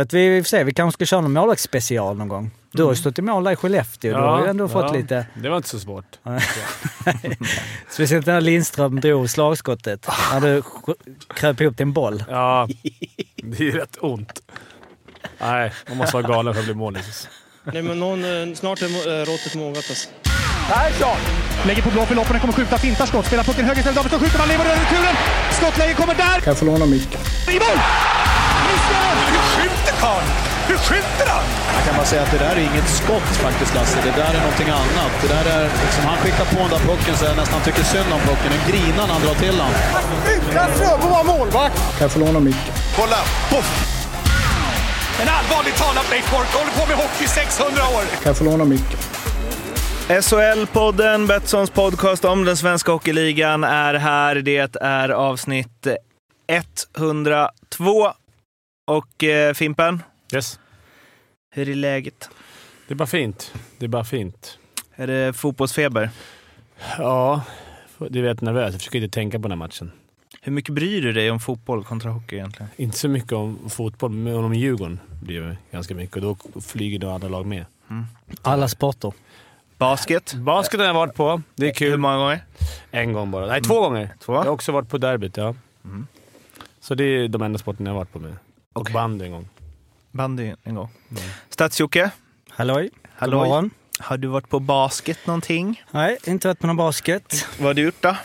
Så att vi, vi får se, vi kanske ska köra någon målvaktsspecial någon gång. Du har ju stått i mål där i Skellefteå. du har ju ändå fått lite... Det var inte så svårt. Speciellt när Lindström drog slagskottet. När du kröp ihop till en boll. Ja, det är ju rätt ont. Nej, man måste vara galen för att bli målis. Nej, men någon, eh, snart är eh, råttet mogat alltså. Persson! Lägger på blå för loppen, kommer skjuta, fintar skott, spelar pucken höger istället, Davidsson skjuter, man lever över returen! Skottläge kommer där! Kan jag få låna micken? I mål! Missar! Karln? Hur skjuter han? Jag kan bara säga att det där är inget skott faktiskt, Lasse. Det där är någonting annat. Det där är, liksom, han skickar på den där pucken så jag nästan tycker synd om pucken. Den grinar när han drar till den. Utan Fröbo var målvakt! Kan jag få låna micken? Kolla! Poff! En allvarligt talad Blake Bork håller på med hockey i 600 år. Kan jag få låna micken? SHL-podden, Betssons podcast om den svenska hockeyligan, är här. Det är avsnitt 102. Och eh, Fimpen, Yes. hur är läget? Det är bara fint. Det är bara fint. Är det fotbollsfeber? Ja, det är rätt nervös. Jag försöker inte tänka på den här matchen. Hur mycket bryr du dig om fotboll kontra hockey egentligen? Inte så mycket om fotboll, men om Djurgården blir det ganska mycket. Och då flyger då alla lag med. Alla sporter. Basket? Basket har jag varit på. Det är Hur kul. många gånger? En gång bara. Nej, två gånger. Två? Jag har också varit på derbyt, ja. Så det är de enda sporterna jag har varit på med. Och bandy en gång. Bandy en gång. Stats-Jocke, Halloj. Halloj. God morgon. har du varit på basket någonting? Nej, inte varit på någon basket. Vad har du gjort då?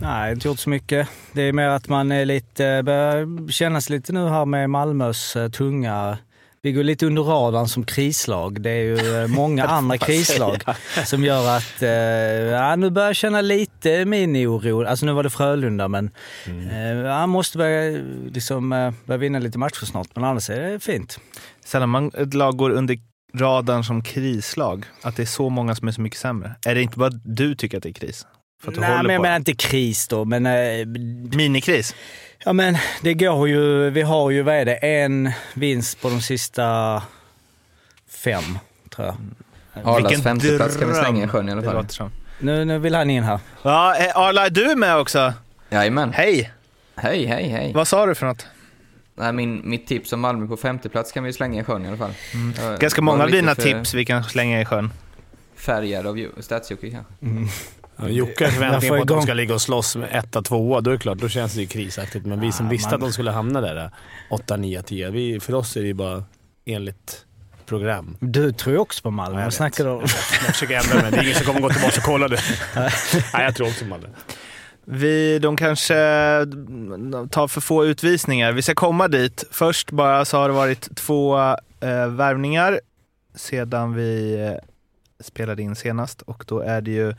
Nej, inte gjort så mycket. Det är mer att man är lite, börjar kännas lite nu här med Malmös eh, tunga... Vi går lite under radarn som krislag. Det är ju eh, många andra krislag som gör att eh, ja, nu börjar jag känna lite mini-oro. Alltså nu var det Frölunda, men eh, jag måste börja, liksom, eh, börja vinna lite matcher snart. Men annars är det fint. Sällan man, ett lag går under radarn som krislag. Att det är så många som är så mycket sämre. Är det inte bara du tycker att det är kris? Nej, men jag menar inte kris då, men eh, Minikris? Ja men det går ju, vi har ju, vad är det, en vinst på de sista fem, tror jag. Arlas Vilken femteplats kan vi slänga i sjön i alla fall. Nu, nu vill han in här. Ja, eh, Arla, är du med också? Jajamän. Hej! Hej, hej, hej. Vad sa du för något? Nej, min, mitt tips om Malmö på femteplats kan vi slänga i sjön i alla fall. Mm. Ganska många av dina tips vi kan slänga i sjön. Färgad av Ju- Stadsjocke kanske. Ja, Jocke har förväntningar på att de ska ligga och slåss med etta, tvåa. Då är det klart, då känns det ju krisaktigt. Men vi som Ja, visste man- att de skulle hamna där, 8, 9, 10. Vi, för oss är det ju bara enligt program. Du tror ju också på Malmö. Ja, jag snackar om? Jag försöker ändra mig. Det är ingen som kommer gå tillbaka och kolla det. Nej, jag tror också Malmö. Vi, de kanske tar för få utvisningar. Vi ska komma dit. Först bara så har det varit två eh, värvningar sedan vi eh, spelade in senast och då är det ju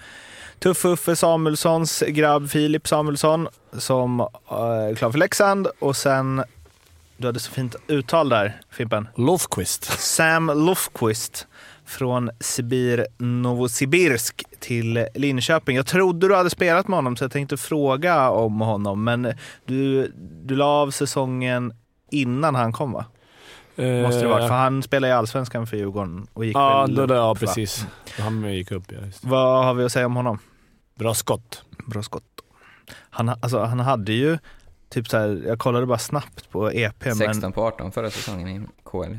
Tuff-Uffe Samuelssons grabb Filip Samuelsson som eh, är klar för Leksand och sen, du hade så fint uttal där Fimpen. Lofquist. Sam Lofquist från Sibir, Novosibirsk till Linköping. Jag trodde du hade spelat med honom så jag tänkte fråga om honom, men du, du la av säsongen innan han kom va? Måste det vara, för han spelade i Allsvenskan för Djurgården och gick Eh, Ja, väl då, upp, då, ja va? precis. Han gick upp, ja. Just. det. Vad har vi att säga om honom? Bra skott. Bra skott. Han, ha- alltså, han hade ju, typ så här, jag kollade bara snabbt på EP, 16 men på 18 förra säsongen i KL.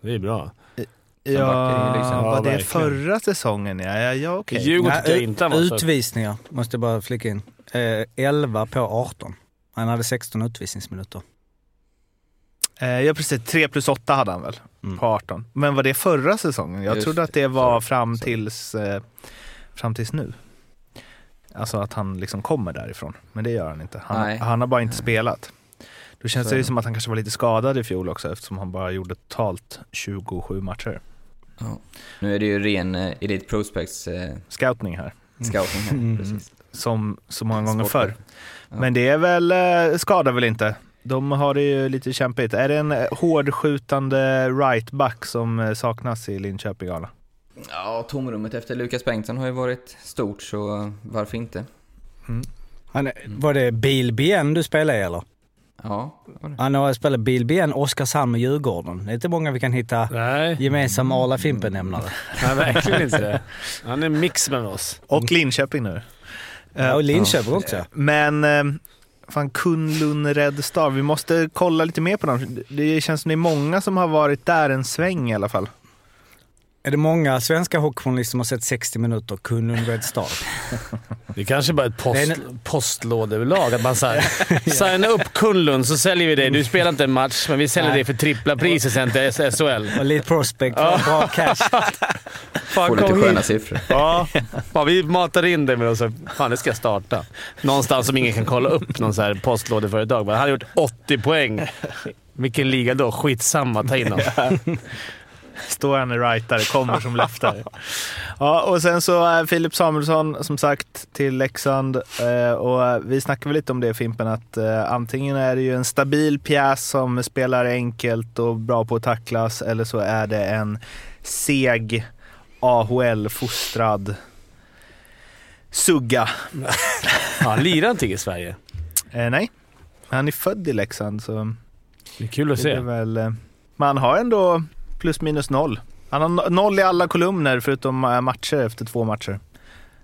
Det är bra. ja, backar i Leksand. var Ja, det verkligen. förra säsongen? Ja, ja, ja okej. I Djurgården Nej, tycker jag inte han var så... Utvisningar, måste jag bara flika in. Eh, 11 på 18. Han hade 16 utvisningsminuter. Eh, ja precis, 3 plus 8 hade han väl Mm. på 18. Men var det förra säsongen? Jag Just trodde att det, var fram tills, eh, fram tills nu. Alltså att han liksom kommer därifrån. Men det gör han inte. Han, Nej. han har bara inte spelat. Då känns Så det ju som att han kanske var lite skadad i fjol också eftersom han bara gjorde totalt 27 matcher. Ja. Nu är det ju ren eh, Elite Prospects eh, Scoutning här, scouting här. Mm. Precis. som så många gånger Sportchef. förr. Ja. Men det är väl, eh, skadar väl inte? De har det ju lite kämpigt. Är det en eh, hårdskjutande right-back som eh, saknas i Linköping, Arla? Ja, tomrummet efter Lukas Bengtsson har ju varit stort, så varför inte? Han, är- var det Bilbien du spelade i eller? Ja, var det. Han har spelat Bilbien, Oskarshamn och Djurgården. Det är inte många vi kan hitta Nej, gemensam Arla Fimpen-nämnare. nej, verkligen inte det. Han är en mix med oss. Och Linköping nu. Ja, och Linköping också. Men eh, Fan, Kunlun Red Star. Vi måste kolla lite mer på dem. Det känns som det är många som har varit där en sväng i alla fall. Är det många svenska hockeyjournalister som har sett 60 minuter Kunlun Red Star? Det kanske bara är ett post, Det är postlådeöverlag. Att man såhär, signa upp Kunlund så säljer vi dig. Du spelar inte en match, men vi säljer dig för trippla priset sen till SHL. Och lite prospect för bra cash. Fan, Får lite sköna hit. siffror. Ja, fan, vi matar in dig med och så Fan, det ska jag starta. Någonstans som ingen kan kolla upp. Någon så här postlådeföretag. Han hade gjort 80 poäng. Vilken liga då? Skitsamma, ta in honom. Står han i rightare, kommer som leftare. Ja, och sen så är Filip Samuelsson som sagt till Leksand. Eh, och vi snackade väl lite om det Fimpen, att eh, antingen är det ju en stabil pjäs som spelar enkelt och bra på att tacklas, eller så är det en seg AHL-fostrad sugga. Han lirar inte i Sverige. Eh, nej, han är född i Leksand så Det är kul att det se. väl... eh, han har ändå plus minus noll. Han har no- noll i alla kolumner förutom eh, matcher efter två matcher.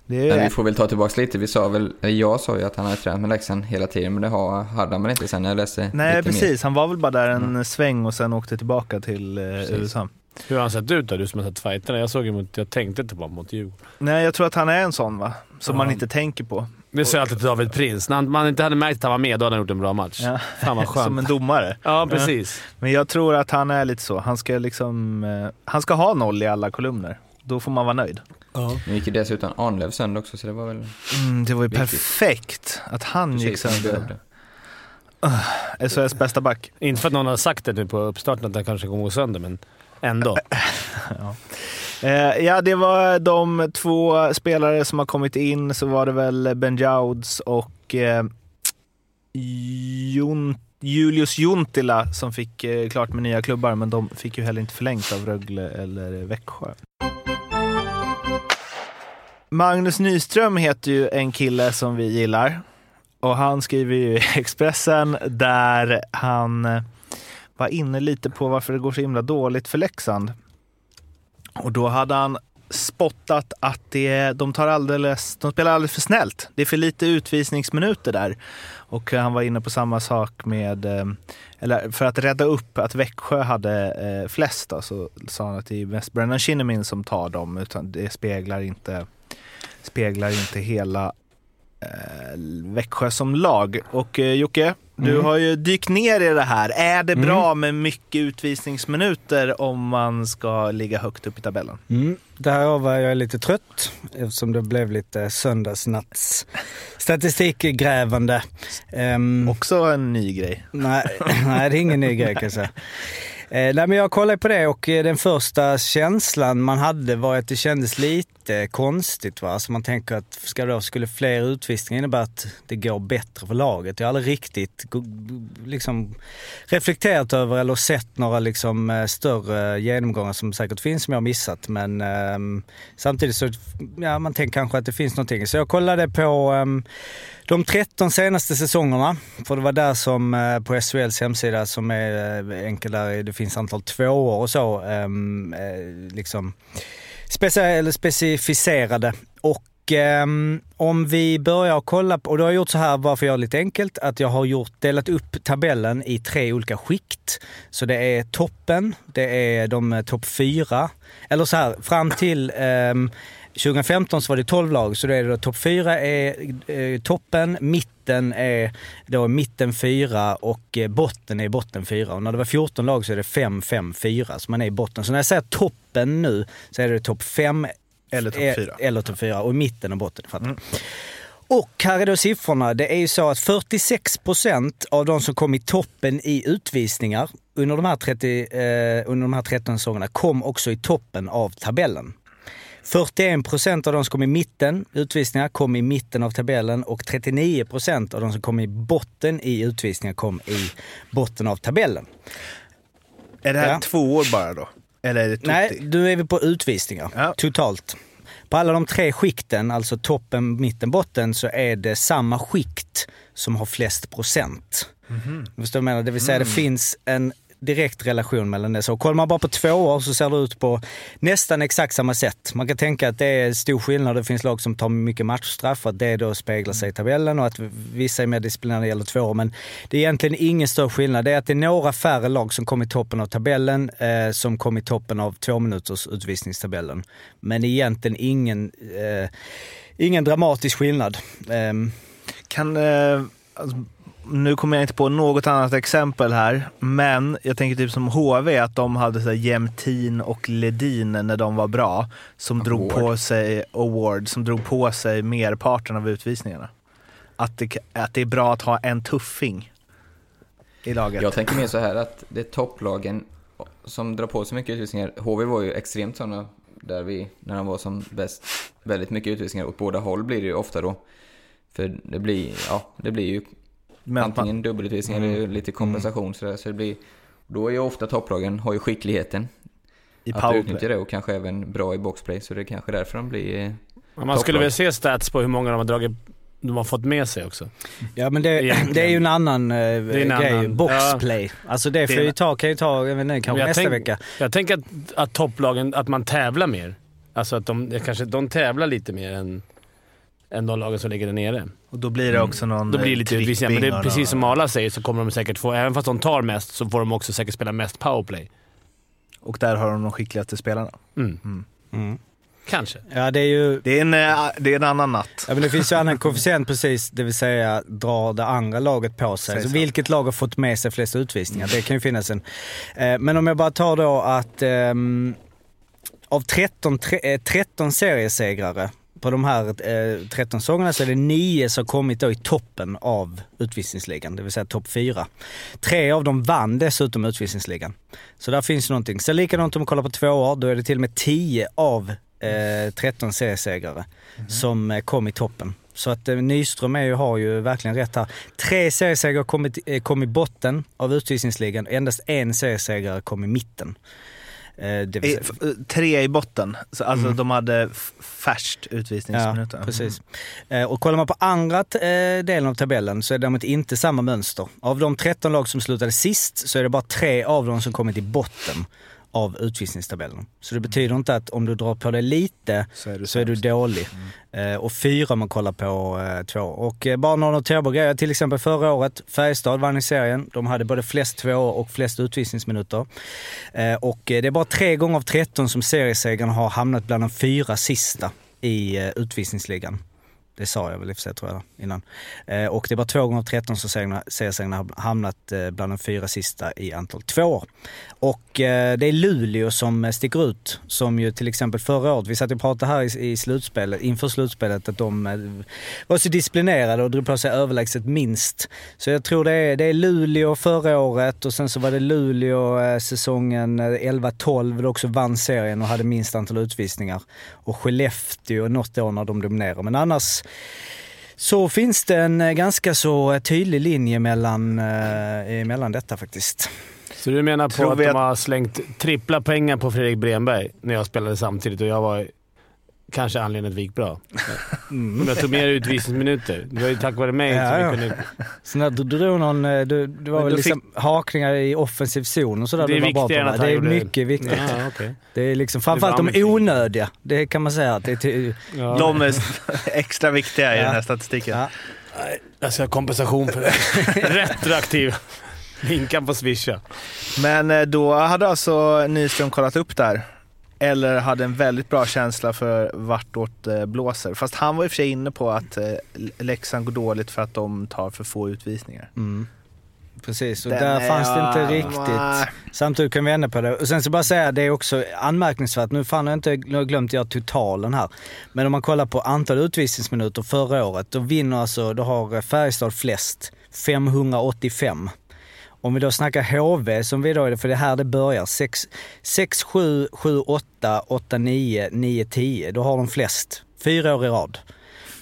Är, vi får väl ta tillbaka lite. Vi sa väl, eller jag sa ju att han hade tränat med Leksand hela tiden, men det har, hade han väl inte sen när jag läste nej, lite precis. Han var väl bara där en sväng och sen åkte tillbaka till eh, Precis. USA. Hur har han sett ut då? Du som har sett fighterna. Jag såg emot, jag tänkte inte bara mot Djurgården. Nej, jag tror att han är en sån va? Som Ja. man inte tänker på. Det sa jag alltid till David Prins. När man inte hade märkt att han var med, då hade han gjort en bra match. Ja. Fan vad Som en skönt. domare. Ja, precis. Men jag tror att han är lite så. Han ska liksom... Eh, han ska ha noll i alla kolumner. Då får man vara nöjd. Nu gick ju dessutom Arnlöv sönder också, så det var väl Mm, det var ju Viktigt. perfekt att han gick precis vi sönder. behövde. SHLs bästa back. Inte för att någon har sagt det nu på uppstarten att han kanske kommer gå sönder, men ändå. Eh, ja, det var de två spelare som har kommit in. Så var det väl Ben Jouds och eh, Jon, Julius Juntila som fick eh, klart med nya klubbar, men de fick ju heller inte förlängt av Rögle eller Växjö. Magnus Nyström heter ju en kille som vi gillar. Och han skriver ju i Expressen där han eh, var inne lite på varför det går så himla dåligt för Leksand. Och då hade han spottat att det, de, tar alldeles, de spelar alldeles för snällt. Det är för lite utvisningsminuter där. Och eh, han var inne på samma sak med, eh, eller för att rädda upp att Växjö hade eh, flest då, så sa han att det är mest Brennan Kinnamin som tar dem, utan det speglar inte, speglar inte hela eh, Växjö som lag. Och eh, Jocke, du Mm. har ju dykt ner i det här. Är det bra med mycket utvisningsminuter om man ska ligga högt upp i tabellen? Mm. Därav var jag lite trött eftersom det blev lite söndagsnatts statistikgrävande. Um, Också en ny grej. nej, nej, det är ingen ny grej kan jag säga. Eh, nej, men jag kollade på det och eh, den första känslan man hade var att det kändes lite konstigt. Va? Alltså man tänker att ska då, skulle fler utvisningar innebära att det går bättre för laget? Jag har aldrig riktigt liksom, reflekterat över eller sett några liksom, eh, större genomgångar som säkert finns som jag har missat. Men eh, samtidigt så, ja man tänker kanske att det finns någonting. Så jag kollade på eh, de 13 senaste säsongerna, för det var där som eh, på SHLs hemsida som är eh, enkel där det finns antal tvåor och så, ehm, eh, liksom speci- specificerade. Och ehm, om vi börjar kolla på, och då har jag gjort så här bara för att göra det lite enkelt, att jag har gjort, delat upp tabellen i tre olika skikt. Så det är toppen, det är de topp fyra, eller så här, fram till eh, 2015 så var det 12 lag, så då är det då topp 4 är eh, toppen, mitten är då mitten 4 och eh, botten är botten 4. Och när det var 14 lag så är det 5, 5, 4, så man är i botten. Så när jag säger toppen nu så är det topp 5 Eller topp eh, fyra. Eller topp 4 och mitten och botten, fattar du? Och här är då siffrorna. Det är ju så att 46 procent av de som kom i toppen i utvisningar under de här, 30, eh, under de här 13 säsongerna kom också i toppen av tabellen. 41 procent av de som kom i mitten utvisningar kom i mitten av tabellen och 39 procent av de som kom i botten i utvisningar kom i botten av tabellen. Är det här Ja. två år bara då? Eller är det tutti? Nej, nu är vi på utvisningar Ja. totalt. På alla de tre skikten, alltså toppen, mitten, botten, så är det samma skikt som har flest procent. Mhm. Du förstår vad jag menar? Det vill säga Mm. det finns en direkt relation mellan det. Så kollar man bara på två år så ser det ut på nästan exakt samma sätt. Man kan tänka att det är stor skillnad. Det finns lag som tar mycket matchstraff och att det då speglar sig i tabellen och att vissa är mer disciplinerade när det gäller två år. Men det är egentligen ingen större skillnad. Det är att det är några färre lag som kom i toppen av tabellen eh, som kom i toppen av två minuters utvisningstabellen. Men egentligen ingen, eh, ingen dramatisk skillnad. Eh. Kan, eh, alltså, nu kommer jag inte på något annat exempel här, men jag tänker typ som HV, att de hade så Jämtin och Ledin när de var bra, som drog på sig Award, som drog på sig merparten av utvisningarna. Att det, att det är bra att ha en tuffing i laget. Jag tänker mer så här att det är topplagen som drar på sig mycket utvisningar. HV var ju extremt sådana där vi, när de var som bäst, väldigt mycket utvisningar åt båda håll blir det ju ofta då. För det blir, ja, det blir ju Men antingen dubbelutvisning eller Mm. lite kompensation sådär. Så det blir, då är ju ofta topplagen, har ju skickligheten I att powerplay. utnyttja det och kanske även bra i boxplay. Så det är kanske därför de blir eh, man skulle väl se stats på hur många de har dragit de har fått med sig också. Ja men det, det är ju en annan eh, är en grej. annan. Boxplay. Alltså det får Det är- ju ta, kan ju ta, jag vet inte, kanske nästa tänk- vecka. Jag tänker att, att topplagen, att man tävlar mer. Alltså att de, kanske, de tävlar lite mer än, än de lagen som ligger där nere. Och då blir det också någon Mm. Då blir det lite eh, utvisningar, men det är precis som Arla säger så kommer de säkert få, även fast de tar mest, så får de också säkert spela mest powerplay. Och där har de de skickligaste spelarna. Mm. Mm. Kanske. Ja det är ju... Det är en, eh, det är en annan natt. Ja, men det finns ju annan koefficient precis, det vill säga drar det andra laget på sig. Säg Så så. vilket lag har fått med sig flest utvisningar? Det kan ju finnas en. Eh, Men om jag bara tar då att ehm, av 13, tre, eh, 13 seriesegrare på de här eh, 13 säsongerna så är det 9 som kommit då i toppen av utvisningsligan, det vill säga topp 4. Tre av dem vann dessutom utvisningsligan. Så där finns någonting. Så likadant om man kollar på två år, då är det till och med 10 av eh, 13 seriesegrare som eh, kom i toppen. Så att eh, Nyström är ju, har ju verkligen rätt här. Tre seriesegrar kom, i- eh, kom i botten av utvisningsligan, endast en seriesegrare kom i mitten. Eh, I, eh, tre i botten. Så, alltså Mm. de hade färskt Ja, utvisningsminuter. precis. Eh, Och kollar man på andra delen av tabellen så är det däremot inte samma mönster. Av de 13 lag som slutade sist så är det bara tre av dem som kommit i botten av utvisningstabellen. Så det betyder inte att om du drar på det lite Så är du så är du dålig. Eh, och fyra om man kollar på eh, två. Och eh, bara några noterbara grejer. Till exempel förra året, Färjestad vann i serien. De hade både flest tvåor och flest utvisningsminuter. Eh, och eh, det är bara tre gånger av 13 som seriesegrarna har hamnat bland de fyra sista i eh, utvisningsligan. Det sa jag väl i och för sig tror jag innan. Eh, och det är bara två gånger av 13 som serierna- seriesegrarna har hamnat eh, bland de fyra sista i antal tvåor. Och eh, det är Luleå som eh, sticker ut, som ju till exempel förra året, vi satt och pratade här i, i slutspelet, inför slutspelet, att de eh, var så disciplinerade och drog på sig överlägset minst. Så jag tror det är, det är Luleå förra året och sen så var det Luleå eh, säsongen eh, 11-12 då också vann serien och hade minst antal utvisningar. Och Skellefteå något år när de dominerar. Men annars så finns det en eh, ganska så eh, tydlig linje mellan, eh, mellan detta faktiskt. Så du menar på Tror att vi de att- har slängt trippla pengar på Fredrik Bremberg när jag spelade samtidigt och jag var kanske anledningen att det gick bra. Mm. Men jag tog mer utvisningsminuter. Det var ju tack vare mig Ja, som ja. vi kunde... Så när du drog någon, eh, du, det var väl liksom hakningar i offensiv zon och sådär Det är viktigare än att Det är mycket viktigt. Ja, okej. Det är liksom framförallt de onödiga. Det kan man säga att det är till, Ja. De är extra viktiga i Ja. den här statistiken. Ja. Jag ska ha kompensation för det. Retroaktiv. Linkan på swisha. Men eh, då hade alltså Nyström kollat upp där. Eller hade en väldigt bra känsla för vartåt det blåser. Fast han var i och för sig inne på att eh, Leksand går dåligt för att de tar för få utvisningar. Mm. Precis, och Den där är- fanns det inte riktigt. Samtidigt kan vi ändra på det. Och sen så bara säga, det är också anmärkningsvärt, nu fan jag inte nu har jag glömt göra totalen här. Men om man kollar på antal utvisningsminuter förra året, då vinner alltså, då har Färjestad flest, 585. Om vi då snackar HV som vi då, för det är här det börjar, 6, 6 7, 7, 8, 8, 9, 9, 10. Då har de flest, fyra år i rad.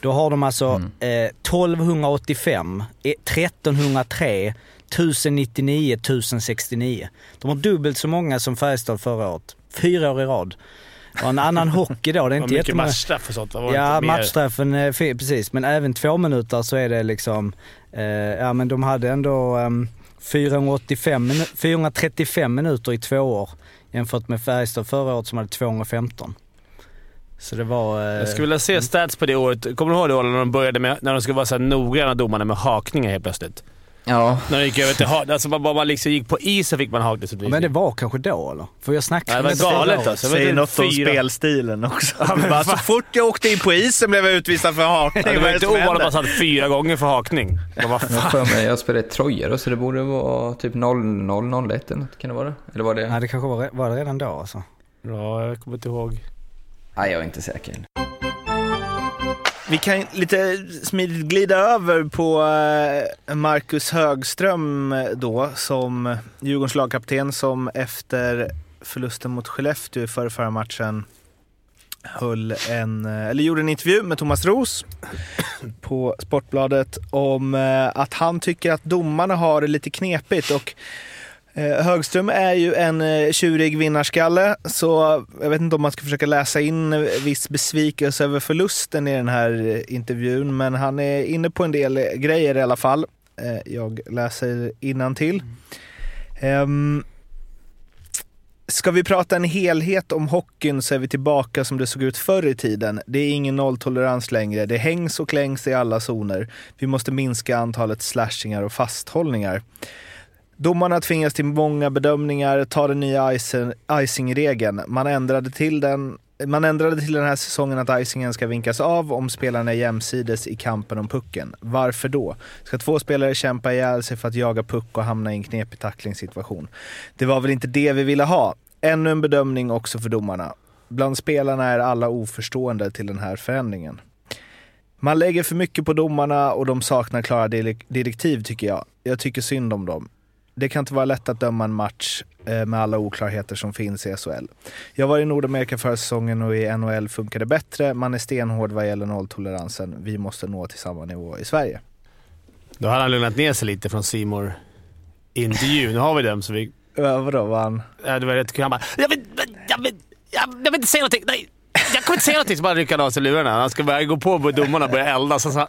Då har de alltså eh, 1285, eh, 1303, 1099, 1069. De har dubbelt så många som Färjestad förra året. Fyra år i rad. Och en annan hockey då, det är Det var inte mycket jättemånga... matchstraff och sånt. va? Var det Ja, matchstraffen, eh, precis. Men även två minuter så är det liksom, eh, ja men de hade ändå um, 485 minu- 435 minuter i två år jämfört med Färjestad förra året som hade 215. Så det var... Eh, Jag skulle vilja se stats på det året. Kommer du ihåg det året när de började med, när de skulle vara så här noggranna domarna med hakningar helt plötsligt? Ja, När de gick över till hak... Alltså bara man liksom gick på isen fick man hakningsutvisning. men det var kanske då eller? För jag snackade Ja, det var med galet alltså. Säger inte, något om spelstilen också. Ja, men bara, så fan. fort jag åkte in på isen blev jag utvisad för hakning. Ja, det var inte ovanligt att man satt fyra gånger för hakning. Jag fan. för mig jag spelade i trojor så det borde vara typ 0-0, 01 eller något. Kan det vara det? Eller var det? Ja, det kanske var, var det redan då alltså. Ja, jag kommer inte ihåg. Nej, jag är inte säker. Vi kan lite smidigt glida över på eh, Marcus Högström eh, då, som Djurgårdens lagkapten som efter förlusten mot Skellefteå i förra, förra matchen höll en, eh, eller gjorde en intervju med Thomas Ros på Sportbladet om att han tycker att domarna har det lite knepigt och Eh, Högström är ju en eh, tjurig vinnarskalle, så jag vet inte om man ska försöka läsa in viss besvikelse över förlusten i den här eh, intervjun, men han är inne på en del eh, grejer i alla fall. Eh, Jag läser innantill. Ehm, Ska vi prata en helhet om hockeyn så är vi tillbaka som det såg ut förr i tiden. Det är ingen nolltolerans längre. Det hängs och klängs i alla zoner. Vi måste minska antalet slashingar och fasthållningar. Domarna tvingas till många bedömningar, ta den nya icing-regeln. Man ändrade till den man ändrade till den här säsongen att icingen ska vinkas av om spelarna är jämsides i kampen om pucken. Varför då? Ska två spelare kämpa ihjäl sig för att jaga puck och hamna i en knepig tacklingssituation? Det var väl inte det vi ville ha? Ännu en bedömning också för domarna. Bland spelarna är alla oförstående till den här förändringen. Man lägger för mycket på domarna och de saknar klara direktiv tycker jag. Jag tycker synd om dem. Det kan inte vara lätt att döma en match eh, med alla oklarheter som finns i SHL. Jag var i Nordamerika förra säsongen och i NHL funkar det bättre. Man är stenhård vad gäller nolltoleransen. Vi måste nå till samma nivå i Sverige. Då har han lugnat ner sig lite från Simor intervju Nu har vi den så vi... Ja, vadå, var han? Ja, det var rätt kul. Han bara jag vill, jag, vill, jag, jag vill inte säga någonting. Nej, jag kommer inte säga någonting. Så bara rycker han av sig lurarna. Han ska börja gå på domarna och börja elda. Så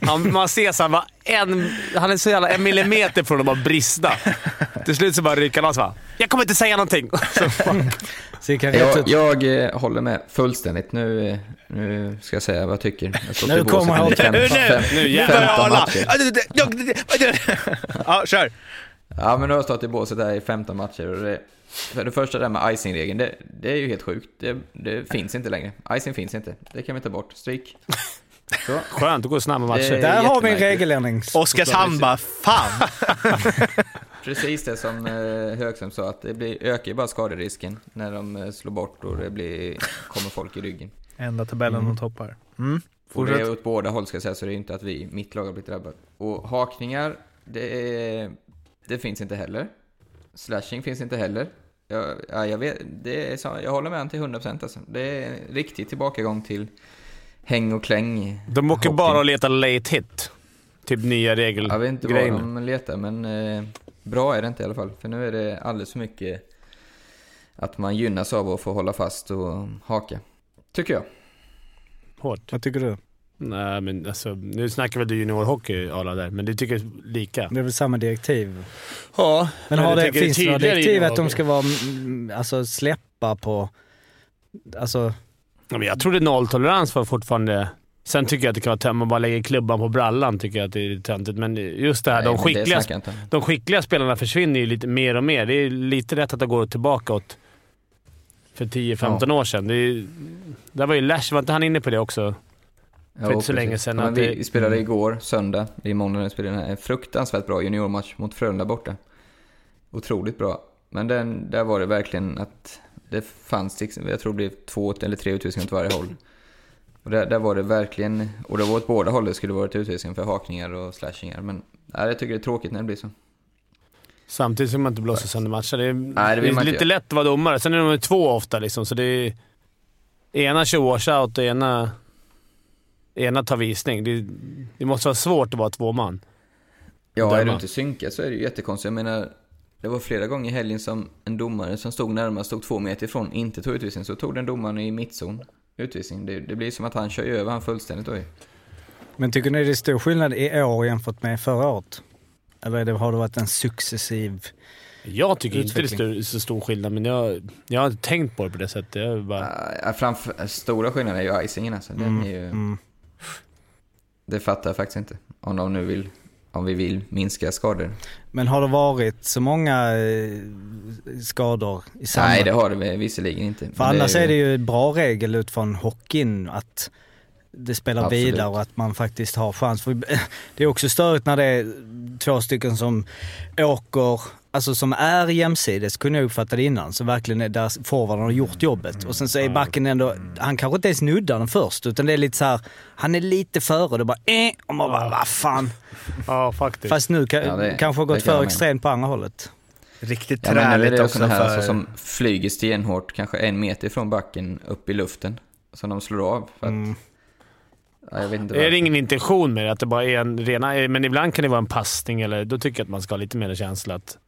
han, man ser så han, bara en, han är så jävla en millimeter från att bara brista. Till slut så bara rycker han av sig. bara, Jag kommer inte säga någonting. Så, Jag, jag eh, håller med fullständigt. Nu, eh, nu ska jag säga vad jag tycker. Jag Nu kommer han. Nu, fem- nu jävlar. 15 matcher. Ja, kör! Ja, men nu har jag stått i båset där i 15 matcher och det, för det första det där med icing-regeln, det, det är ju helt sjukt. Det, det finns inte längre. Icing finns inte. Det kan vi ta bort. Stryk. Så. Skönt att gå snabba Det matcher. är Där har vi en regeländring. Oskarshamn bara, fan! Precis det som eh, Högström sa, att det blir, ökar ju bara skaderisken när de eh, slår bort och det blir, kommer folk i ryggen. Enda tabellen de toppar. Mm. Och det är åt båda håll ska jag säga, så det är inte att vi, mitt lag har blivit drabbat. Och hakningar, det, är, det finns inte heller. Slashing finns inte heller. Jag, ja, jag, vet, det är, så- jag håller med han till 100% alltså. Det är en riktig tillbakagång till häng och kläng. De åker hockey. bara och letar late hit. Typ nya regel. Jag vet inte vad de letar, men eh, bra är det inte i alla fall. För nu är det alldeles för mycket att man gynnas av att få hålla fast och haka. Tycker jag. Hårt. Vad tycker du? Nej, men alltså, nu snackar väl du juniorhockey, Arla, där, men du tycker lika? Det är väl samma direktiv? Ja. Men har det, finns det några direktiv att de ska vara, mm, alltså släppa på, alltså Ja, men jag trodde nolltolerans var fortfarande... Sen tycker jag att det kan vara tönt. Man bara lägger klubban på brallan tycker jag att det är töntigt. Men just det här, Nej, de, det skickliga, om. de skickliga spelarna försvinner ju lite mer och mer. Det är lite rätt att det går tillbaka åt för 10-15 år sedan. Det är, där var ju Lash, var inte han inne på det också? För inte så länge sedan Ja, vi det- spelade Mm. igår, söndag, i måndag när vi spelade den här, en fruktansvärt bra juniormatch mot Frölunda borta. Otroligt bra. Men den, där var det verkligen att det fanns, liksom- jag tror det blev två eller tre utvisningar åt varje håll. Och där, där var det verkligen, och det var åt båda håll det skulle varit utvisningar för hakningar och slashingar. Men nej, jag tycker det är tråkigt när det blir så. Samtidigt som man inte blåser sönder matcher. Det är, Nej, det det är lite göra. lätt att vara domare. Sen är de två ofta liksom, så det är... Ena kör washout och ena, ena tar visning. Det, det måste vara svårt att vara två man. Ja, är du inte synkad så är det ju jättekonstigt. Jag menar, det var flera gånger i helgen som en domare som stod närmast, stod två meter ifrån, inte tog utvisning. Så tog den domaren i mittzon utvisning. Det, det blir som att han kör över han fullständigt då ju. Men tycker ni det är stor skillnad i år jämfört med förra året? Eller det, har det varit en successiv... Jag tycker inte det Utveckling. är så stor skillnad, men jag, jag har inte tänkt på det på det sättet. Jag bara, Ja, framför, stora skillnaden är ju icingen alltså. Den är ju, Mm. Det fattar jag faktiskt inte. Om de nu vill, om vi vill minska skador. Men har det varit så många eh, skador i samma... Nej, det har det visserligen inte. För annars är det ju en bra regel utifrån hockeyn att det spelar Absolut. vidare och att man faktiskt har chans. För det är också störigt när det är två stycken som åker, alltså som är jämsides, kunde jag uppfatta det innan, så verkligen är där forwarden har gjort jobbet. Och sen så är backen ändå, han kanske inte ens nuddar den först, utan det är lite så här, han är lite före, det bara eh, och man bara vad fan. ja, faktiskt. Fast nu kan, Ja, det- kanske har det gått för extremt på andra hållet. Riktigt Ja, men är träligt det också för... här alltså, som flyger stenhårt, kanske en meter från backen upp i luften. Som de slår av. För att, Mm. ja, jag vet inte Är det ingen intention med det? Att det bara är en rena... Men ibland kan det vara en passning, eller då tycker jag att man ska ha lite mer känsla. Att,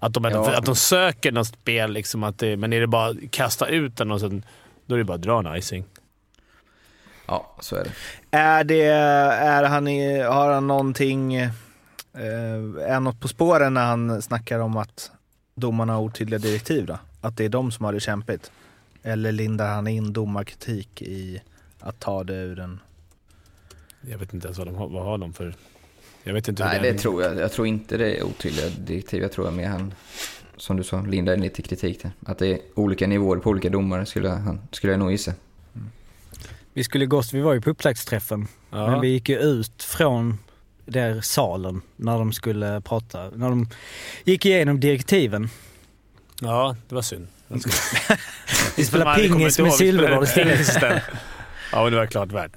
att, de, Ja. att de söker något spel, liksom, att det, men är det bara att kasta ut den och sen, då är det bara att dra en icing. Ja, så är det. Är det, är han i, har han någonting, eh, är något på spåren när han snackar om att domarna har otydliga direktiv då? Att det är de som har det kämpigt? Eller lindar han in domarkritik i att ta det ur en... Jag vet inte ens vad de har, vad har de för... Jag vet inte Nej, det är. det tror jag. Jag tror inte det är otydliga direktiv. Jag tror att mer han, som du sa, lindar in lite kritik där. Att det är olika nivåer på olika domare skulle, han, skulle jag nog gissa. Vi skulle gått, vi var ju på upptaktsträffen, Ja. men vi gick ju ut från där salen när de skulle prata, när de gick igenom direktiven. ja, det var synd. Vi kommer pingis med spelade- istället. Det. Ja, men det var klart värt.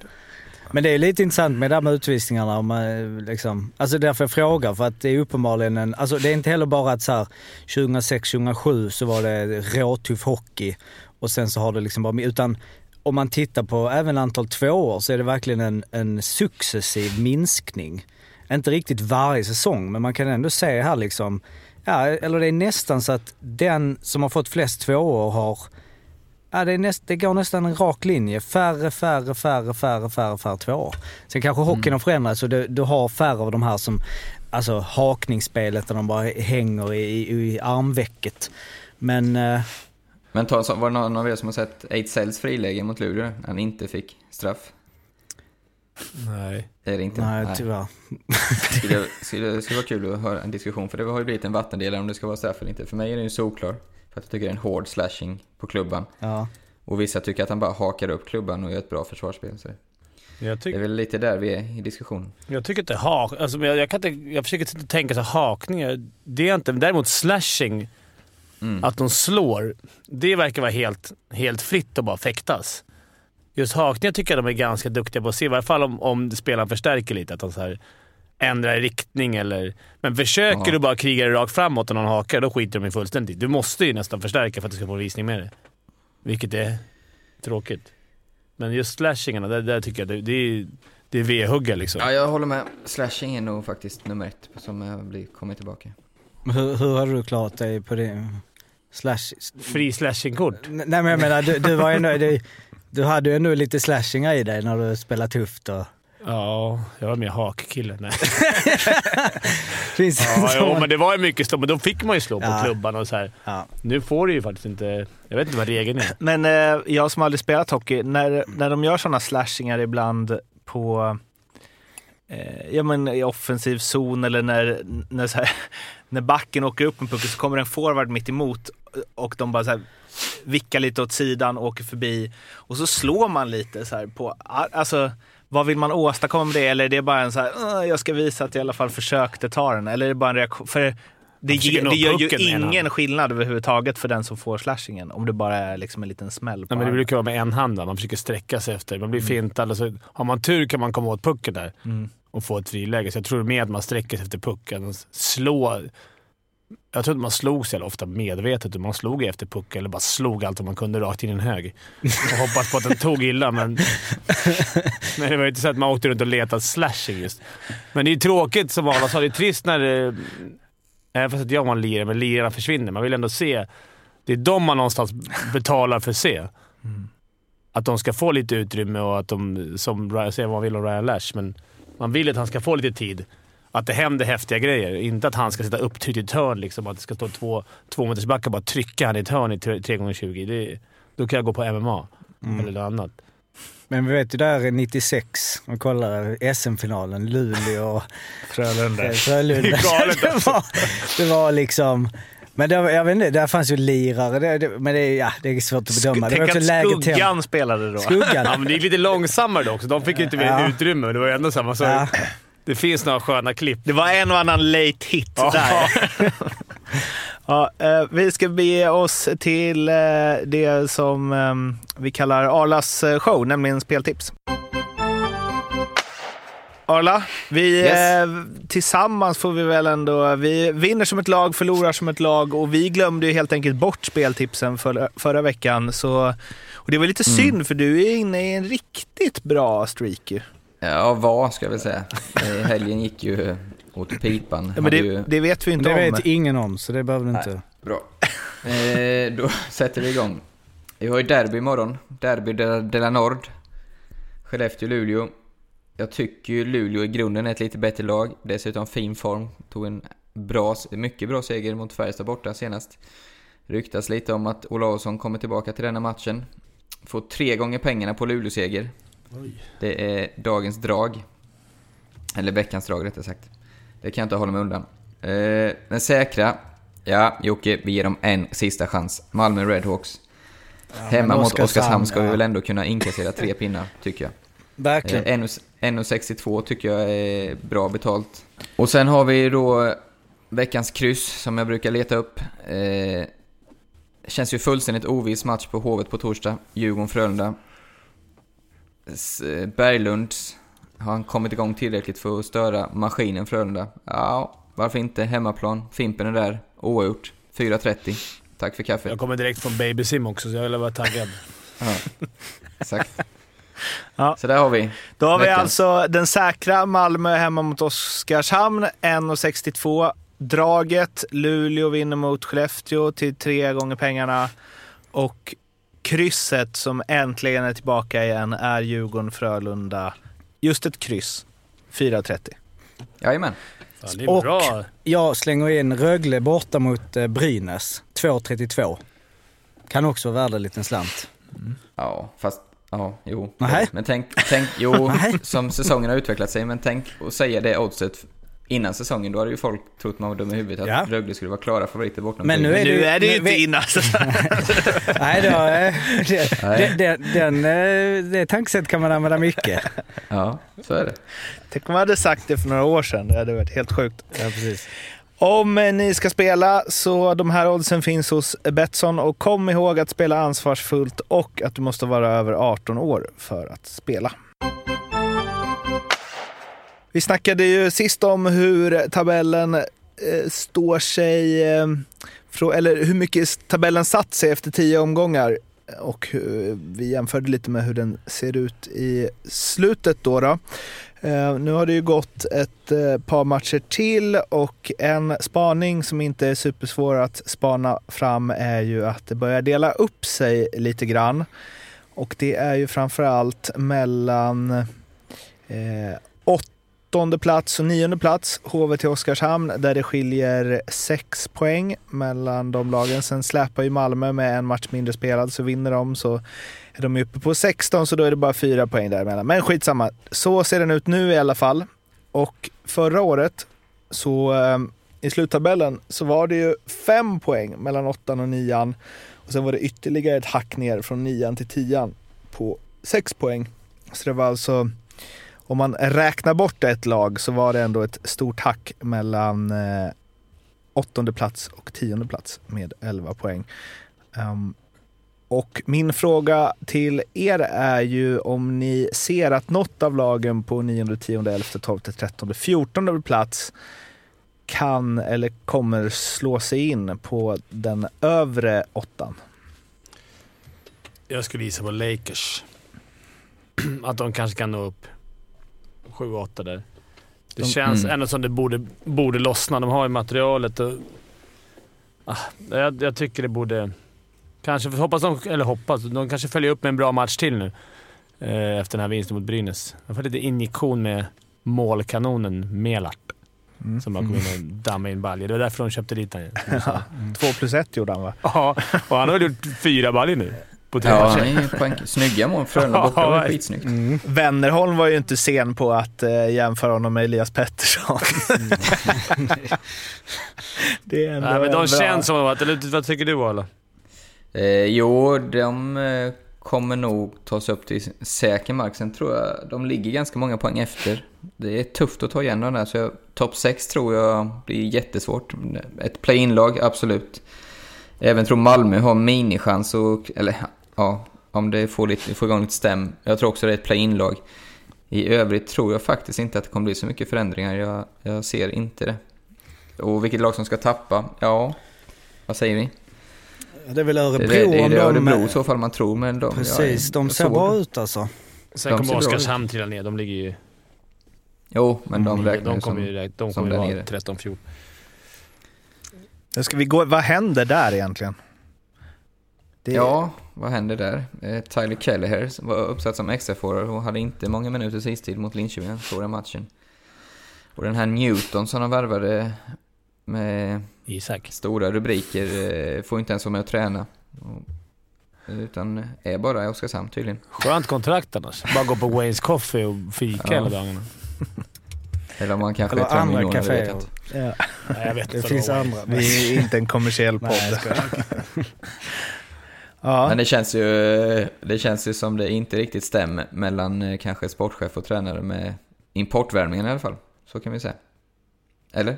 Men det är lite intressant med det här med utvisningarna. Om, man, liksom, alltså därför jag frågar, för att det är uppenbarligen en... Alltså det är inte heller bara att så här 2006-2007 så var det råtuff hockey och sen så har det liksom bara... Utan om man tittar på även antal tvåor så är det verkligen en, en successiv minskning. Inte riktigt varje säsong, men man kan ändå se här liksom... Ja, eller det är nästan så att den som har fått flest tvåor har Ja, det, är näst, det går nästan en rak linje. Färre, färre, färre, färre, färre, färre två år. Sen kanske hockeyn har förändrats och du, du har färre av de här som, alltså hakningsspelet där de bara hänger i, i, i armvecket. Men eh, Men ta, en sån- var det någon av er som har sett Eidsells friläge mot Luleå? Han inte fick straff. Nej. Är det inte? nej, tyvärr. Skulle, skulle, skulle vara kul att höra en diskussion, för det har ju blivit en vattendelare om det ska vara straff eller inte. För mig är den ju solklar, för att jag tycker det är en hård slashing på klubban. Ja. Och vissa tycker att han bara hakar upp klubban och gör ett bra försvarsspel. Så Jag, det är tycker, väl lite där vi är i diskussionen. jag tycker inte hak... Alltså, men jag, jag, kan inte, jag försöker inte tänka så hakningar. Det är inte... Däremot slashing, Mm. att de slår, det verkar vara helt, helt fritt att bara fäktas. Just hakningar tycker jag de är ganska duktiga på att se. I varje fall om, om spelaren förstärker lite. Att de så här ändrar riktning eller... Men försöker Ja. du bara kriga dig rakt framåt och någon hakar, då skiter de i fullständigt. Du måste ju nästan förstärka för att du ska få visning med det. Vilket är tråkigt. Men just slashingarna, där, där tycker jag det, det är, det är V-hugga liksom. Ja, jag håller med. Slashing är nog faktiskt nummer ett som jag blir, kommer tillbaka. Men Hur, hur har du klarat dig på det? Slash... Fri slashingkort. Nej men jag menar, du, du var ju ändå... Du, du hade ju ändå lite slashingar i dig när du spelade tufft och... Ja, jag var mer hakkille. Nej. Finns det Ja, jo, men det var ju mycket slå, men då fick man ju slå på Ja. klubban och så här. Ja. Nu får du ju faktiskt inte... Jag vet inte vad regeln är. Men eh, jag som aldrig spelat hockey, när, när de gör sådana slashingar ibland på eh, ja, men i offensiv zon eller när, när, här, när backen åker upp en puck så kommer en forward mitt emot och de bara så här vickar lite åt sidan, åker förbi och så slår man lite så här på, alltså vad vill man åstadkomma med det? Eller är det bara en så här, "Åh, jag ska visa att jag i alla fall försökte ta den? Eller är det bara en reaktion? För det, ge, det gör ju ingen skillnad överhuvudtaget för den som får slashingen. Om det bara är liksom en liten smäll Nej, men det brukar vara med en hand. va? Man försöker sträcka sig efter. Man blir fintad och så har man tur kan man komma åt pucken där Mm. och få ett friläge. Så jag tror mer att man sträcker sig efter pucken slår. Jag tror inte man slog så jävla ofta medvetet. Man slog efter pucken eller bara slog allt vad man kunde rakt in i en hög. Och hoppas på att den tog illa, men... men det var ju inte så att man åkte runt och letade slashing just. Men det är ju tråkigt som alla sa. Det är trist när det... Även fast att jag var en lirare, men lirarna försvinner. Man vill ändå se... Det är de man någonstans betalar för att se. Att de ska få lite utrymme och att de, som säger vad man vill om Ryan Lash, men man vill att han ska få lite tid. Att det händer häftiga grejer. Inte att han ska sitta upptryckt i ett hörn. Liksom, att det ska stå två, två meters backar och bara trycka han i ett hörn i 3x20. Det, då kan jag gå på MMA eller något annat. Men vi vet ju där 96, och kollar SM-finalen, Luleå och Frölunda. Frölunda. Det är galet det, var, det var liksom... Men det, jag vet inte, där fanns ju lirare, det, det, men det, är- ja, det är svårt att bedöma. Tänk också att. Skuggan spelade då. Skuggan. Ja, men det gick lite långsammare dock, så de fick ju inte mer Ja. utrymme. Men det var ju ändå samma sak. Ja. Det finns några sköna klipp. Det var en och annan late hit Ja. där. ja, eh, vi ska bege oss till eh, det som eh, vi kallar Arlas eh, show, nämligen speltips. Arla, vi Yes. tillsammans får vi väl ändå... Vi vinner som ett lag, förlorar som ett lag och vi glömde ju helt enkelt bort speltipsen för, förra veckan. Så, och det var lite synd för du är inne i en riktigt bra streak. Ja, vad ska jag väl säga. Eh, Helgen gick ju åt pipan. Ja, men det, ju... det vet vi inte Det om. vet ingen om, så det behöver du inte... Bra. Eh, då sätter vi igång. Vi har ju derby imorgon. Derby de, de la Nord. Skellefteå-Luleå. Jag tycker ju Luleå i grunden är ett lite bättre lag. Dessutom fin form. Tog en bra, mycket bra seger mot Färjestad borta senast. Ryktas lite om att Olausson kommer tillbaka till denna matchen. Får tre gånger pengarna på Luleå-seger. Det är dagens drag. Eller veckans drag rättare sagt. Det kan jag inte hålla mig undan. Eh, den säkra. Ja, Jocke, vi ger dem en sista chans. Malmö Redhawks. Hemma men mot Oskarshamn, Oskarshamn ska vi ja. väl ändå kunna inkassera tre pinnar, tycker jag. Verkligen. Eh, 1,- 1,62 tycker jag är bra betalt. Och sen har vi då veckans kryss som jag brukar leta upp. Eh, känns ju fullständigt oviss match på Hovet på torsdag. Djurgården-Frölunda. Eh, Berglunds, har han kommit igång tillräckligt för att störa maskinen Frölunda? Ja, varför inte? Hemmaplan, Fimpen är där, oavgjort. 4.30. Tack för kaffet. Jag kommer direkt från Babysim också, så jag vill vara taggad. Ja, exakt. Ja. Så där har vi. Då har vi Veckans. alltså den säkra Malmö hemma mot Oskarshamn, 1,62. Draget, Luleå vinner mot Skellefteå till tre gånger pengarna. Och krysset som äntligen är tillbaka igen är Djurgården-Frölunda. Just ett kryss, 4,30. Jajamän. Det är Och- bra. Jag slänger in Rögle borta mot eh, Brynäs, 2.32. Kan också vara värd en liten slant. Ja, fast... Ja, jo. Nähä. Men tänk, tänk jo, som säsongen har utvecklat sig, men tänk att säga det oddset innan säsongen. Då hade ju folk trott man var dum i huvudet att Ja. Rögle skulle vara klara favoriter borta mot Men nu är Nu är det ju inte innan. Nej, då, eh, det, Nej. det, det, den, eh, det tankesätt kan man använda mycket. Ja, så är det. Tänk om man hade sagt det för några år sedan. Det hade varit helt sjukt. Ja, precis. Om eh, ni ska spela så de här oddsen finns hos Betsson och kom ihåg att spela ansvarsfullt och att du måste vara över 18 år för att spela. Vi snackade ju sist om hur tabellen eh, står sig, eh, eller hur mycket tabellen satt sig efter tio omgångar. Och hur, vi jämförde lite med hur den ser ut i slutet då. då. Eh, nu har det ju gått ett eh, par matcher till och en spaning som inte är supersvår att spana fram är ju att det börjar dela upp sig lite grann. Och det är ju framförallt mellan eh, åttonde plats och nionde plats, HV till Oskarshamn, där det skiljer sex poäng mellan de lagen. Sen släpar ju Malmö med en match mindre spelad, så vinner de så är de uppe på 16, så då är det bara fyra poäng däremellan. Men skitsamma, så ser den ut nu i alla fall. Och förra året, så eh, i sluttabellen, så var det ju fem poäng mellan åttan och nian. Och sen var det ytterligare ett hack ner från nian till tian på sex poäng. Så det var alltså, om man räknar bort ett lag så var det ändå ett stort hack mellan eh, åttonde plats och tionde plats med 11 poäng. Um, och min fråga till er är ju om ni ser att något av lagen på 9, 10, 11, 12, 13, 14 plats kan eller kommer slå sig in på den övre åttan. Jag skulle gissa på Lakers. Att de kanske kan nå upp 7-8 där. Det De- känns Mm. ändå som det borde, borde lossna. De har ju materialet och... Ah, jag, jag tycker det borde... Kanske, hoppas de, eller hoppas, de kanske följer upp med en bra match till nu. Eh, efter den här vinsten mot Brynäs. De får lite injektion med målkanonen Melart. Som bara kom in och dammade in baljor. Det var därför de köpte dit honom. Två plus ett gjorde han va? Ja, och han har väl gjort fyra baljor nu på tre Ja, matcher. Snygga mål. Frölunda borta var ju skitsnyggt. Wennerholm var ju inte sen på att eh, jämföra honom med Elias Pettersson. det är ändå Nej, men de bra. känns som att... Eller vad tycker du, Arla? Eh, jo, de eh, kommer nog ta sig upp till säker mark. Sen tror jag de ligger ganska många poäng efter. Det är tufft att ta igen de där, så topp 6 tror jag blir jättesvårt. Ett play-in-lag, absolut. Jag även tror Malmö har minichans och, eller ja, om det får, lite, får igång lite stäm. Jag tror också det är ett play-in-lag. I övrigt tror jag faktiskt inte att det kommer bli så mycket förändringar. Jag, jag ser inte det. Och vilket lag som ska tappa? Ja, vad säger vi? Det är väl Det är Örebro det, det, är om det de... Örebro i så fall man tror, men de... Precis, jag, de ser bra ut alltså. Sen De kommer. Oskarshamn trilla ner. De ligger ju... Jo, men de räknar de kommer som... ju räkna- de som kommer ju vara nere. 13-14. Nu ska vi gå, vad händer där egentligen? Det, Ja, vad händer där? Eh, Tyler Kelleher var uppsatt som extraforward och hade inte många minuters istid mot Linköping, den matchen. Och den här Newton som de värvade med Isak. stora rubriker eh, får inte ens vara med och träna. Och, utan är bara i Oskarshamn tydligen. Skönt kontrakt annars. Bara gå på Wayne's Coffee och fika Ja. hela dagarna. Eller om man kanske Eller är andra det kaféer. inte. Ja, Nej, jag vet Det inte. finns vad andra. vi är inte en kommersiell podd. Nej. Ja. Men det känns, ju, det känns ju som det inte riktigt stämmer mellan eh, kanske sportchef och tränare med importvärmningen i alla fall. Så kan vi säga. Eller?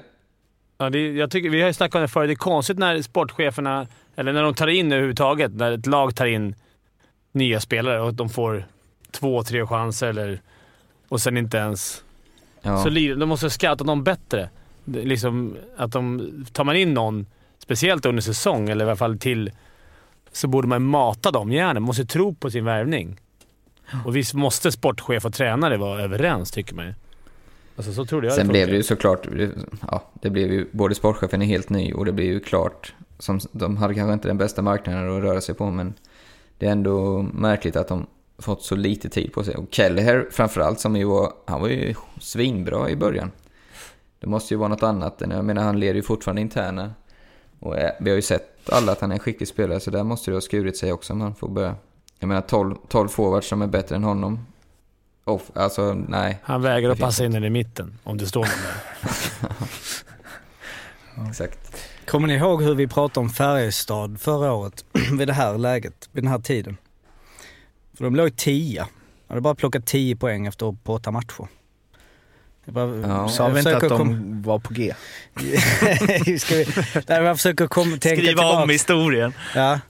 Ja, det, jag tycker, vi har ju snackat om det förut. Det är konstigt när sportcheferna, eller när de tar in överhuvudtaget, när ett lag tar in nya spelare och de får två, tre chanser eller, och sen inte ens... Ja. Så de måste scouta dem bättre. Liksom, att de, tar man in någon, speciellt under säsong, eller i alla fall till, så borde man mata dem gärna. Man måste tro på sin värvning. Och visst måste sportchef och tränare vara överens, tycker man. Alltså, så trodde jag Sen det blev det ju såklart, ja, det blev ju, både sportchefen är helt ny och det blev ju klart, som, de hade kanske inte den bästa marknaden att röra sig på, men det är ändå märkligt att de fått så lite tid på sig. Och Kelleher framförallt, som ju var, han var ju svinbra i början. Det måste ju vara något annat, jag menar han leder ju fortfarande interna. Och eh, vi har ju sett alla att han är en skicklig spelare, så där måste det ha skurit sig också om han får börja. Jag menar 12, 12 forwards som är bättre än honom. Off, alltså nej. Han vägrar att passa in den i mitten, om det står någon där. Exakt. Kommer ni ihåg hur vi pratade om Färjestad förra året vid det här läget, vid den här tiden? För de låg 10. De hade bara plockat 10 poäng efter på åtta matcher. Jag bara, Ja. Sa vi jag inte att de kom- var på G? Ska vi, nej, jag försöker kom, tänka Skriva tillbaka. om historien. Ja,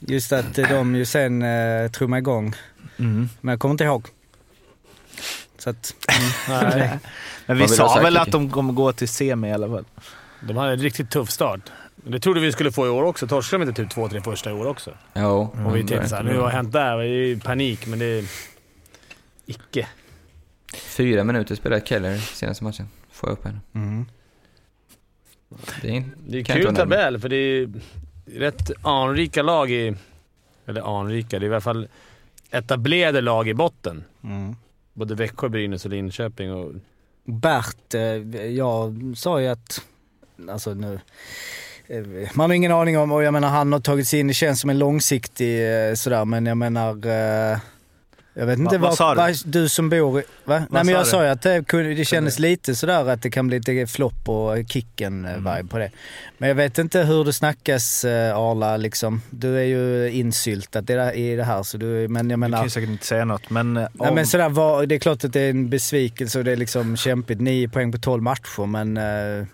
just att de ju sen uh, trummade igång. Mm. Men jag kommer inte ihåg. Så att, Nej, Men vi sa väl att de kommer gå till semi i alla fall. de hade en riktigt tuff start. Det trodde vi skulle få i år också. Torskade de inte typ två, tre första i år också? Jo. Och vi tänkte såhär, nu har hänt där. Det är ju panik, men det är icke. Fyra minuter spelade Keller senaste matchen. Får jag upp henne. mm. Det är, Det är kan kul tabell, för det är rätt anrika lag i... Eller anrika, det är i alla fall etablerade lag i botten. Mm. Både Växjö, Brynäs och Linköping. Och, Bert, eh, jag sa ju att, alltså nu, eh, man har ingen aning om, och jag menar han har tagit sig in, det känns som en långsiktig eh, sådär, men jag menar, eh, jag vet inte vad sa du? vad du som bor i, va? Nej men jag sa ju att det, kunde, det kändes lite sådär att det kan bli lite flopp och kicken-vibe Mm. på det. Men jag vet inte hur det snackas eh, Arla liksom. Du är ju insyltad i det, här så du, men jag Du kan menar... ju säkert inte säga något, men... eh, Nej om- men sådär, var, det är klart att det är en besvikelse och det är liksom kämpigt. 9 poäng på 12 matcher men eh,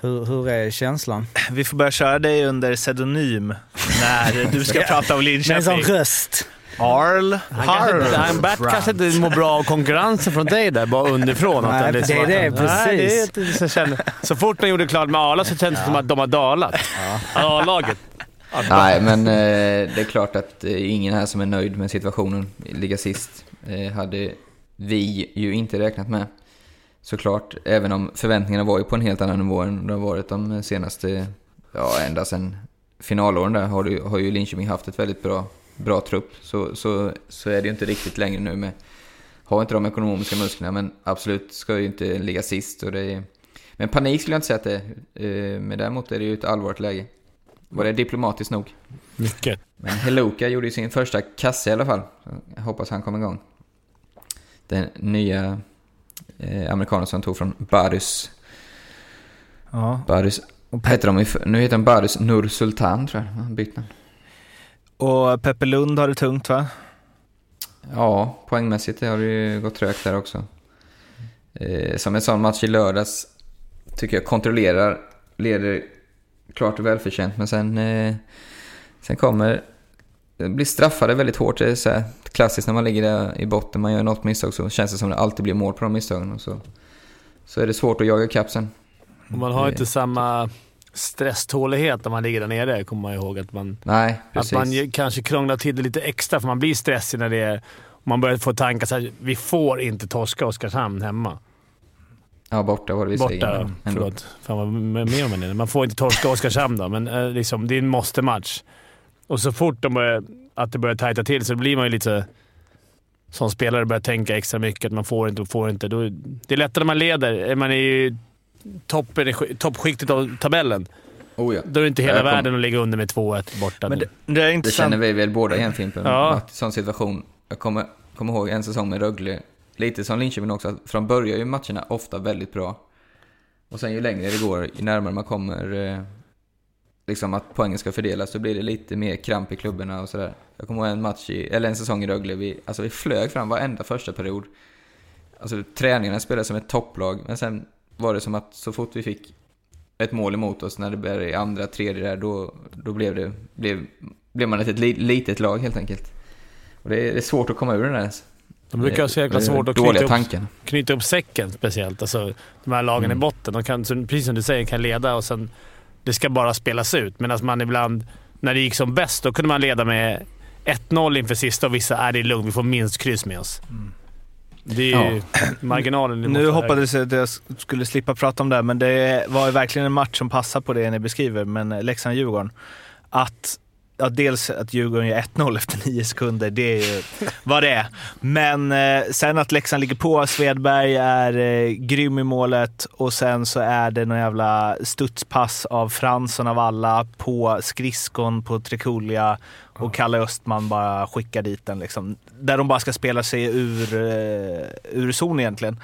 hur, hur är känslan? Vi får börja köra dig under pseudonym när du ska prata om Med en sån Linköping. röst. Arl han kanske han, Bert kanske inte mår bra av konkurrensen från dig där, bara underifrån. Nej, Utan det är som det, att- Nej, det är precis. känner, så fort de gjorde klart med Arla så kändes det som att de har dalat. A-laget. Nej, men eh, det är klart att eh, ingen här som är nöjd med situationen. Ligga sist eh, hade vi ju inte räknat med. Såklart, även om förväntningarna var ju på en helt annan nivå än de har varit de senaste, ja ända sedan finalåren där har, du, har ju Linköping haft ett väldigt bra, bra trupp. Så, så, så är det ju inte riktigt längre nu med, har inte de ekonomiska musklerna men absolut ska ju inte ligga sist. Och det är, Men panik skulle jag inte säga att det är. Eh, Men däremot är det ju ett allvarligt läge. Var det diplomatiskt nog? Mycket. Men Heluka gjorde ju sin första kasse i alla fall. Jag hoppas han kommer igång. Den nya eh, amerikanen som tog från Barus. Ja. Barus heter de, nu heter de Barus Nur Sultan tror jag. Han bytt namn. Och Peppe Lund har det tungt va? Ja, poängmässigt har det ju gått trögt där också. Eh, som en sån match i lördags tycker jag kontrollerar, leder klart och välförtjänt. Men sen, eh, sen kommer, det blir straffade väldigt hårt. Det är så här, klassiskt när man ligger där i botten, man gör något misstag så känns det som det alltid blir mål på de misstagen. Och så, så är det svårt att jaga kapp sen. Och man har inte samma stresstålighet när man ligger där nere, kommer man ihåg. Att man, Nej, att man ju kanske krånglar till det lite extra, för man blir stressig när det är... Man börjar få tankar såhär, vi får inte torska Oskarshamn hemma. Ja, borta var det vi Borta, ändå. förlåt. Fan vad med om det. Man får inte torska Oskarshamn då, men eh, liksom, det är en måste-match. Och så fort de börjar, att det börjar tajta till så blir man ju lite... Som spelare börjar tänka extra mycket att man får inte och får inte. Då, det är lättare när man leder. Är Man i toppen, toppskiktet av tabellen. Oh ja. Då är det inte hela världen att ligga under med 2-1 borta. Men nu. det, det är Det känner vi väl båda igen Fimpen. Ja. Sån situation. Jag kommer, kommer ihåg en säsong med Rögle. Lite som Linköping också. De börjar ju matcherna ofta väldigt bra. Och sen ju längre det går, ju närmare man kommer eh, liksom att poängen ska fördelas, så blir det lite mer kramp i klubborna och sådär. Jag kommer ihåg en match, i, eller en säsong i Rögle, vi, alltså vi flög fram varenda första period. Alltså träningarna spelade som ett topplag, men sen var det som att så fort vi fick ett mål emot oss när det började i andra, tredje där, då, då blev, det, blev, blev man ett li, litet lag helt enkelt. Och det är, det är svårt att komma ur den där. De brukar ha så jäkla svårt att knyta upp, knyta upp säcken speciellt. Alltså, de här lagen Mm. i botten, de kan, precis som du säger, kan leda och sen det ska bara spelas ut. Medan man ibland, när det gick som bäst, då kunde man leda med 1-0 inför sista och vissa är det är lugnt, vi får minst kryss med oss. Det är ju marginalen. Nu hoppades jag att jag skulle slippa prata om det, men det var ju verkligen en match som passar på det ni beskriver, men Leksand-Djurgården. Att, ja, dels att Djurgården gör 1-0 efter nio sekunder, det är ju vad det är. Men eh, sen att Leksand ligger på, Svedberg är eh, grym i målet och sen så är det någon jävla studspass av Fransson av alla på skridskon på Trekulja och Kalle Östman bara skickar dit den. Liksom. Där de bara ska spela sig ur, eh, ur zon egentligen.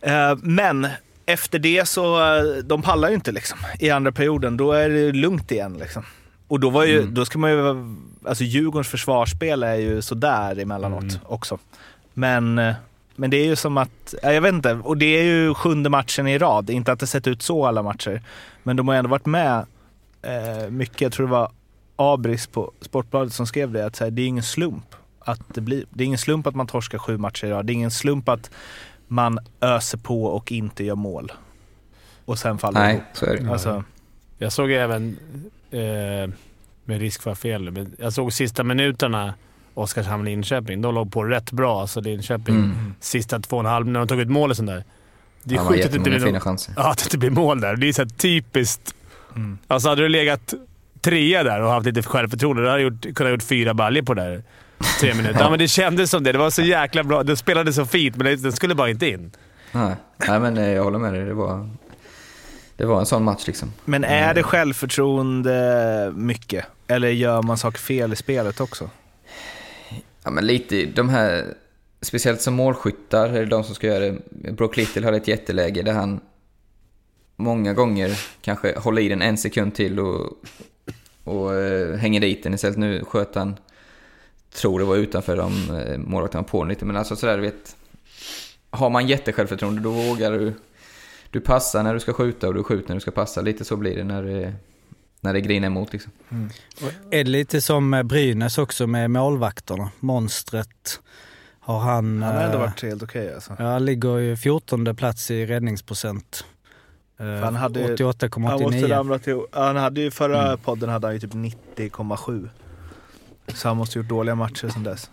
Eh, men efter det så, eh, de pallar ju inte liksom. I andra perioden, då är det lugnt igen liksom. Och då var ju, då ska man ju, alltså Djurgårdens försvarsspel är ju sådär emellanåt också. Men, men det är ju som att, ja, jag vet inte, och det är ju sjunde matchen i rad. Inte att det sett ut så alla matcher. Men de har ändå varit med eh, mycket. Jag tror det var Abris på Sportbladet som skrev det, att så här, det är ingen slump att det blir, det är ingen slump att man torskar sju matcher i rad. Det är ingen slump att man öser på och inte gör mål. Och sen faller Nej, ihop. så är det. Alltså, Jag såg även, eh, med risk för fel, men jag såg sista minuterna Oskarshamn-Linköping. De låg på rätt bra. Alltså Linköping, Mm. sista två och en halv, när de tog ut mål och sånt där. Det är har sjukt att det inte blir fina någon- chanser. Ja, att det inte blir mål där. Det är så här typiskt. Mm. Alltså hade du legat trea där och haft lite självförtroende, då hade du gjort, kunnat gjort fyra baljor på där tre minuter. Ja, men det kändes som det. Det var så jäkla bra. Det spelade så fint, men det- den skulle bara inte in. Nej. Nej, men eh, jag håller med dig. Det var, det var en sån match liksom. men är det självförtroende mycket? Eller gör man saker fel i spelet också? Ja, men lite de här, speciellt som målskyttar, är det de som ska göra det. Brock Little hade ett jätteläge där han många gånger kanske håller i den en sekund till och, och eh, hänger dit den istället. Nu sköt han, tror det var utanför de eh, målvakten var på lite, men alltså sådär du vet. Har man jättesjälvförtroende då vågar du, du passar när du ska skjuta och du skjuter när du ska passa. Lite så blir det när det, när det grinar emot liksom. Är det lite som Brynäs också med målvakterna? Monstret. Har han... Han har ändå eh, varit helt okej alltså. Ja, ligger ju 14 plats i räddningsprocent. Eh, Han hade- Han, måste 88,89. ramla till, han hade ju förra podden hade han ju typ 90,7. Så han måste ha gjort dåliga matcher sedan dess.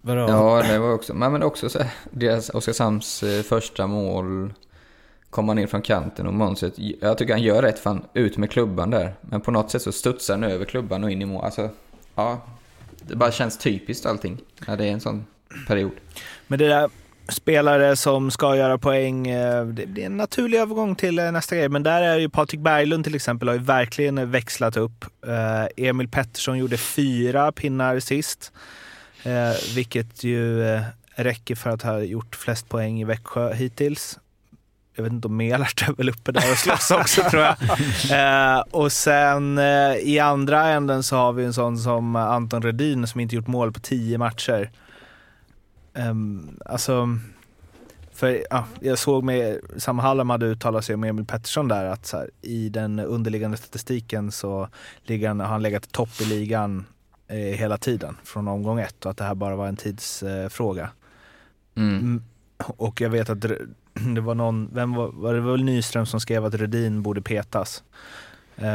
Vadå? Ja, det var också, men men också så här, deras Oskarshamns eh, första mål komma ner från kanten och Månset, jag tycker han gör rätt för han ut med klubban där. Men på något sätt så studsar han över klubban och in i mål. Alltså, ja, det bara känns typiskt allting när det är en sån period. Men det där, spelare som ska göra poäng. Eh, det blir en naturlig övergång till eh, nästa grej. Men där är ju Patrik Berglund till exempel har ju verkligen växlat upp. Eh, Emil Pettersson gjorde fyra pinnar sist, vilket ju räcker för att ha gjort flest poäng i Växjö hittills. Jag vet inte om Melart är väl uppe där och slåss också tror jag. Eh, och sen eh, i andra änden så har vi en sån som Anton Redin som inte gjort mål på tio matcher. Um, alltså, för, ja, jag såg med, Sam Hallam hade uttalat sig om Emil Pettersson där att så här, i den underliggande statistiken så ligger han, har han legat topp i ligan eh, hela tiden från omgång ett och att det här bara var en tidsfråga. Mm. Mm, Och jag vet att det- var någon, vem var, var det väl Nyström som skrev att Rudin borde petas eh,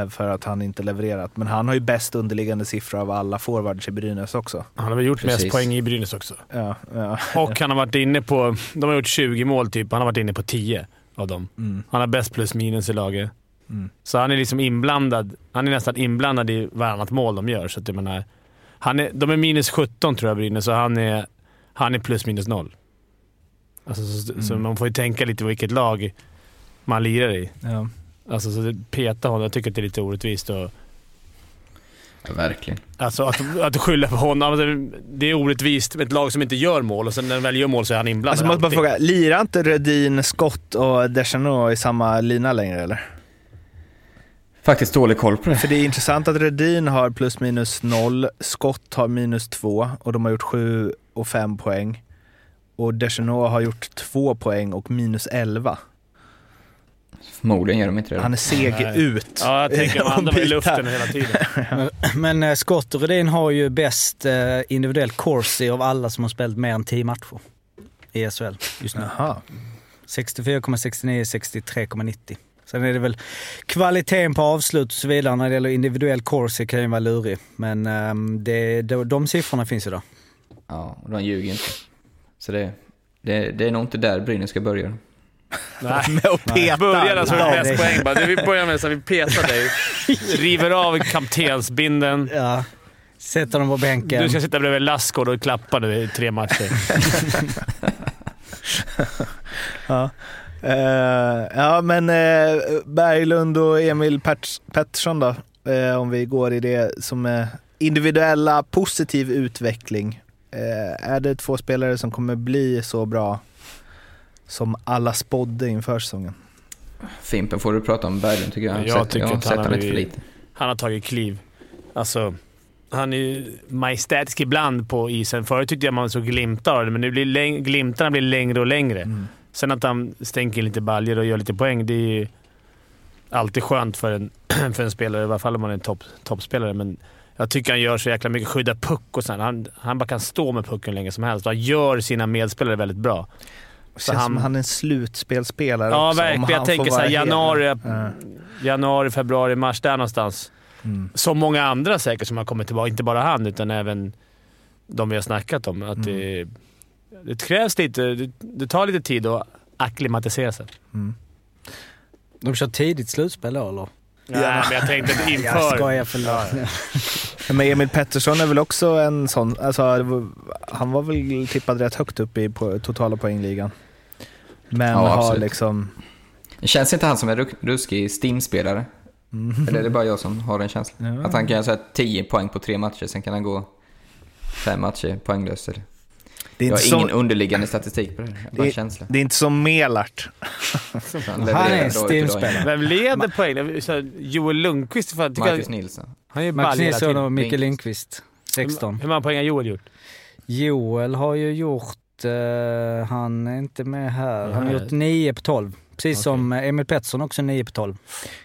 för att han inte levererat. Men han har ju bäst underliggande siffror av alla forwards i Brynäs också. Han har väl gjort Precis. mest poäng i Brynäs också. Ja, ja. Och han har varit inne på... De har gjort 20 mål typ. Han har varit inne på 10 av dem. Mm. Han har bäst plus minus i laget. Mm. Så han är liksom inblandad. Han är nästan inblandad i varannat mål de gör. Så att jag menar, han är, de är minus 17 tror jag, Brynäs, så han är, han är plus minus noll. Alltså, så, så Mm. man får ju tänka lite på vilket lag man lirar i. Ja. Alltså, så det- peta honom. Jag tycker att det är lite orättvist. Och, Ja, verkligen. alltså att, att skylla på honom. Alltså, det är orättvist med ett lag som inte gör mål och sen när de väl gör mål så är han inblandad. Alltså, måste bara fråga, lirar inte Rudin, Scott och Deschanel i samma lina längre eller? Faktiskt dålig koll på det. För det är intressant att Redin har plus minus noll, Scott har minus två och de har gjort sju och fem poäng. Och Deschanel har gjort två poäng och minus elva. Förmodligen gör de inte det. Han är seg Nej. ut. Ja, jag tänker att han är i luften hela tiden. Men, men eh, Scott och Rudin har ju bäst eh, individuell corsi av alla som har spelat mer än 10 matcher i SHL just nu. Jaha. 64,69, 63,90. Sen är det väl kvaliteten på avslut och så vidare när det gäller individuell corsi kan ju vara lurig. Men ehm, det, de, de siffrorna finns ju där. Ja, och de ljuger inte. Så det, det, det är nog inte där Brynäs ska börja. Nej. Med att peta. Börjar alltså med Ja, mest det- poäng bara. Det Vi börjar med så vi petar dig. River av kaptensbinden. Ja. Sätter dem på bänken. Du ska sitta bredvid Lassgård och klappa nu i tre matcher. Ja. Eh, ja, men uh, Berglund och Emil Pettersson då? Eh, om vi går i det som är individuella positiv utveckling. Är det två spelare som kommer bli så bra som alla spådde inför säsongen? Fimpen får du prata om Berglund tycker jag. Jag tycker jag har att han han har lite för lite. Han har tagit kliv. Alltså, han är ju majestätisk ibland på isen. Förut tyckte jag man såg glimtar av det, men nu blir läng- glimtarna blir längre och längre. Sen att han stänker lite baljor och gör lite poäng, det är ju alltid skönt för en, för en spelare, i alla fall om man är en topp, toppspelare. Men jag tycker han gör så jäkla mycket. Skydda puck och sånt. Han, han bara kan stå med pucken länge som helst han gör sina medspelare väldigt bra. Det känns han- som han är en slutspelspelare Ja, också. verkligen. Jag tänker såhär januari, Ja. januari, februari, mars. Där någonstans. Mm. Som många andra säkert som har kommit tillbaka. Inte bara han, utan även de vi har snackat om. Att det, det krävs lite... Det, det tar lite tid att acklimatisera sig. De kör tidigt slutspel då eller? Ja, men jag tänkte inte inför. Jag skojar, förlåt. Ja, Men Emil Pettersson är väl också en sån, alltså, han var väl tippad rätt högt upp i på, totala poängligan. Men Ja, har absolut. liksom... Det känns inte han som en ruskig Steam-spelare? Eller är det bara jag som har den känslan? Mm. Ja. Att han kan göra så här 10 poäng på tre matcher, sen kan han gå fem matcher poänglös. eller? Det är, Jag har ingen som, underliggande statistik på det här. Bara Det- känsla. det är inte som Melart. Han, är. Steam-spelare. Vem leder poäng? Så här, Joel Lundqvist. För, tycker Marcus jag, Nilsson. han är hela Nilsson och Mikael Lindqvist. Lindqvist. 16. Hur många poäng har Joel gjort? Joel har ju gjort, eh, han är inte med här, han har gjort 9 på 12. Precis Okej. som eh, Emil Pettersson också 9 på 12.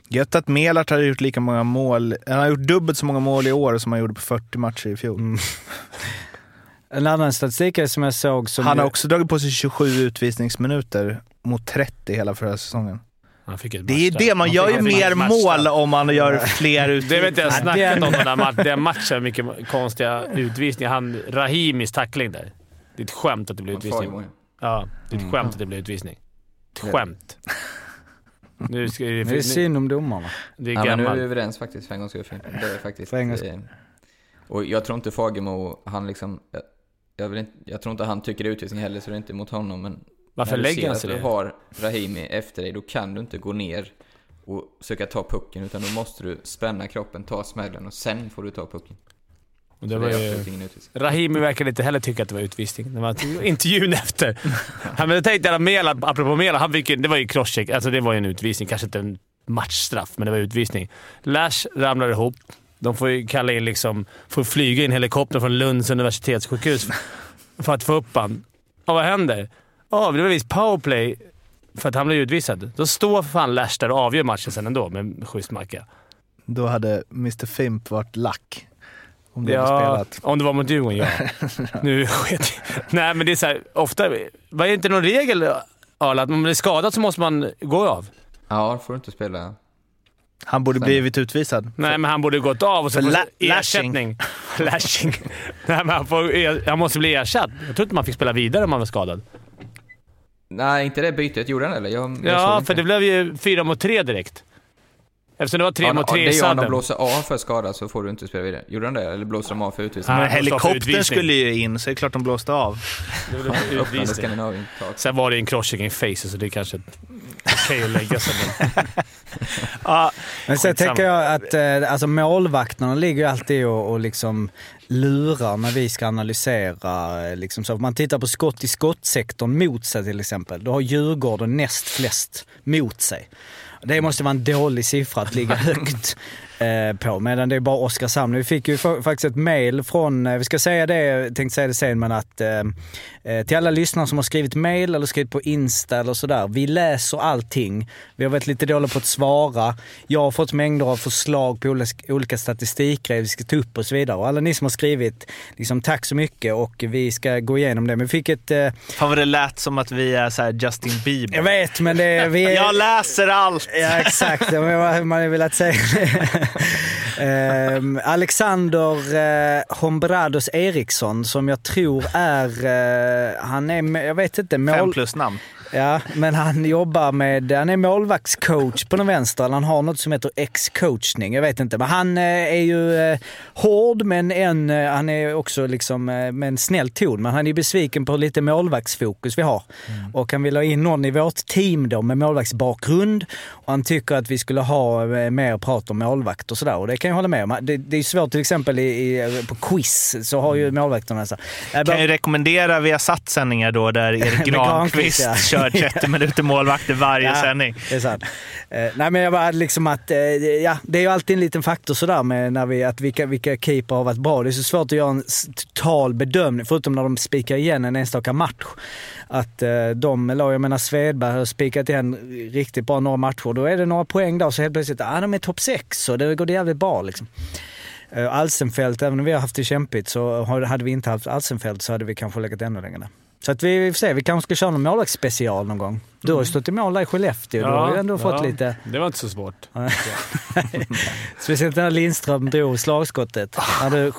Gött att Melart har gjort lika många mål. Han har gjort dubbelt så många mål i år som han gjorde på 40 matcher i fjol. Mm. En annan statistik som jag såg som... Han har också dragit på sig 27 utvisningsminuter mot 30 hela förra säsongen. Han fick ett Det är ju det, man Han gör ju mer mål om man gör fler Det utvisningar. vet jag Ja, snackat om den där matchen. Den matchen, mycket konstiga utvisningar. Han, Rahimis tackling där. Det är ett skämt att det blir utvisning. Ja, det är ett skämt att det blir utvisning. Ett skämt. Nu ska det, Det är synd om domarna. det är Ja, men nu är vi gammalt. överens faktiskt för en gångs skull. Det är faktiskt... Och jag tror inte Fagemo, han liksom... Jag, jag, vill inte, jag tror inte han tycker det är utvisning heller, så det är inte mot honom. Men Varför du lägger han sig du det? har Rahimi efter dig, då kan du inte gå ner och söka ta pucken, utan då måste du spänna kroppen, ta smällen och sen får du ta pucken. Och det var ju... absolut ingen utvisning. Rahimi verkade inte heller tycka att det var utvisning. Det var intervjun efter. Han men jag tänkte att Mela, apropå Mela, han fick, ju- det var ju crosscheck. Alltså det var ju en utvisning. Kanske inte en matchstraff, men det var utvisning. Lash ramlar ihop. De får ju kalla in liksom, får flyga in helikopter från Lunds universitetssjukhus för att få upp han. Och vad händer? Ja, det var visst powerplay för att han blev utvisad. Då står för fan Lash där och avgör matchen sen ändå med schysst macka. Då hade Mr Fimp varit lack. Om det hade Ja, spelat. om det var mot Djurgården, ja. nu sket Nej, men det är så här, ofta... Var det inte någon regel, Arla, att om man är skadad så måste man gå av? Ja, får du inte spela. Han borde Sen- blivit utvisad. Nej, men han borde gått av och så För få la- ersättning. Lashing. Nej, men han, får, han måste bli ersatt. Jag tror inte man fick spela vidare om man var skadad. Nej, inte det bytet. Gjorde han eller? Jag, jag Ja, inte. för det blev ju fyra mot tre direkt. Eftersom det var tre ja, mot tre Det i är ju om de sadden. blåser av för skada så får du inte spela vidare. Gjorde han det? Eller blåser de av för utvisning? Nej, helikoptern utvisning. skulle ju in, så det är klart de blåste av. Det. Skandinavien totalt. Sen var det en crosscheck i face, så det är kanske okej att lägga sig. Ja, Men sen tänker jag att eh, alltså målvakterna ligger alltid och, och liksom lurar när vi ska analysera. eh, Liksom så. Om man tittar på skott i skottsektorn mot sig till exempel, då har Djurgården näst flest mot sig. Det måste vara en dålig siffra att ligga högt eh, på, medan det är bara Oskarshamn. Vi fick ju fa- faktiskt ett mail från, eh, vi ska säga det, tänkte säga det sen, men att eh, eh, till alla lyssnare som har skrivit mail eller skrivit på Insta eller sådär. Vi läser allting. Vi har varit lite dåliga på att svara. Jag har fått mängder av förslag på olika, statistikgrejer vi ska ta upp och så vidare. Och alla ni som har skrivit, liksom, tack så mycket och vi ska gå igenom det. Men vi fick ett... Eh, fan vad det lät som att vi är så Justin Bieber. jag vet, men det... Vi är, Jag läser allt! Ja, exakt. Det man hade velat säga. Ehm, Alexander eh, Hombrados Eriksson, som jag tror är... eh, han är, jag vet inte, Fem plus namn. Ja, men han jobbar med... Han är målvaktscoach på den vänster. eller Han har något som heter ex-coachning. Jag vet inte. Men han eh, är ju eh, hård, men en, eh, han är också liksom med en snäll ton. Men han är besviken på lite målvaktsfokus vi har. Och han vill ha in någon i vårt team då med målvaktsbakgrund. Och han tycker att vi skulle ha mer prat om målvakt och sådär. Och det kan jag hålla med om. Det, det är svårt till exempel i, i, på quiz så har ju målvakterna så "Jag Kan ju rekommendera Viasat sändningar då där Erik Granqvist. Kör 30 minuter målvakter varje Ja, sändning. Det är sant. Eh, nej men jag bara liksom att, eh, ja det är ju alltid en liten faktor sådär med när vi, att vilka, vilka keeper har varit bra. Det är så svårt att göra en total bedömning, förutom när de spikar igen en enstaka match. Att eh, de, eller jag menar Svedberg har spikat igen riktigt bra några matcher. Då är det några poäng där så helt plötsligt, ah de är topp 6 och det går det jävligt bra liksom. Eh, Alsenfelt, även om vi har haft det kämpigt så hade vi inte haft Alsenfelt så hade vi kanske legat ännu längre ner. Så att vi, vi får se, vi kanske ska köra någon målvaktsspecial någon gång. Du har ju stått i mål där i Skellefteå, du har ju ändå fått ja, lite... Det var inte så svårt. Speciellt när Lindström drog slagskottet. När du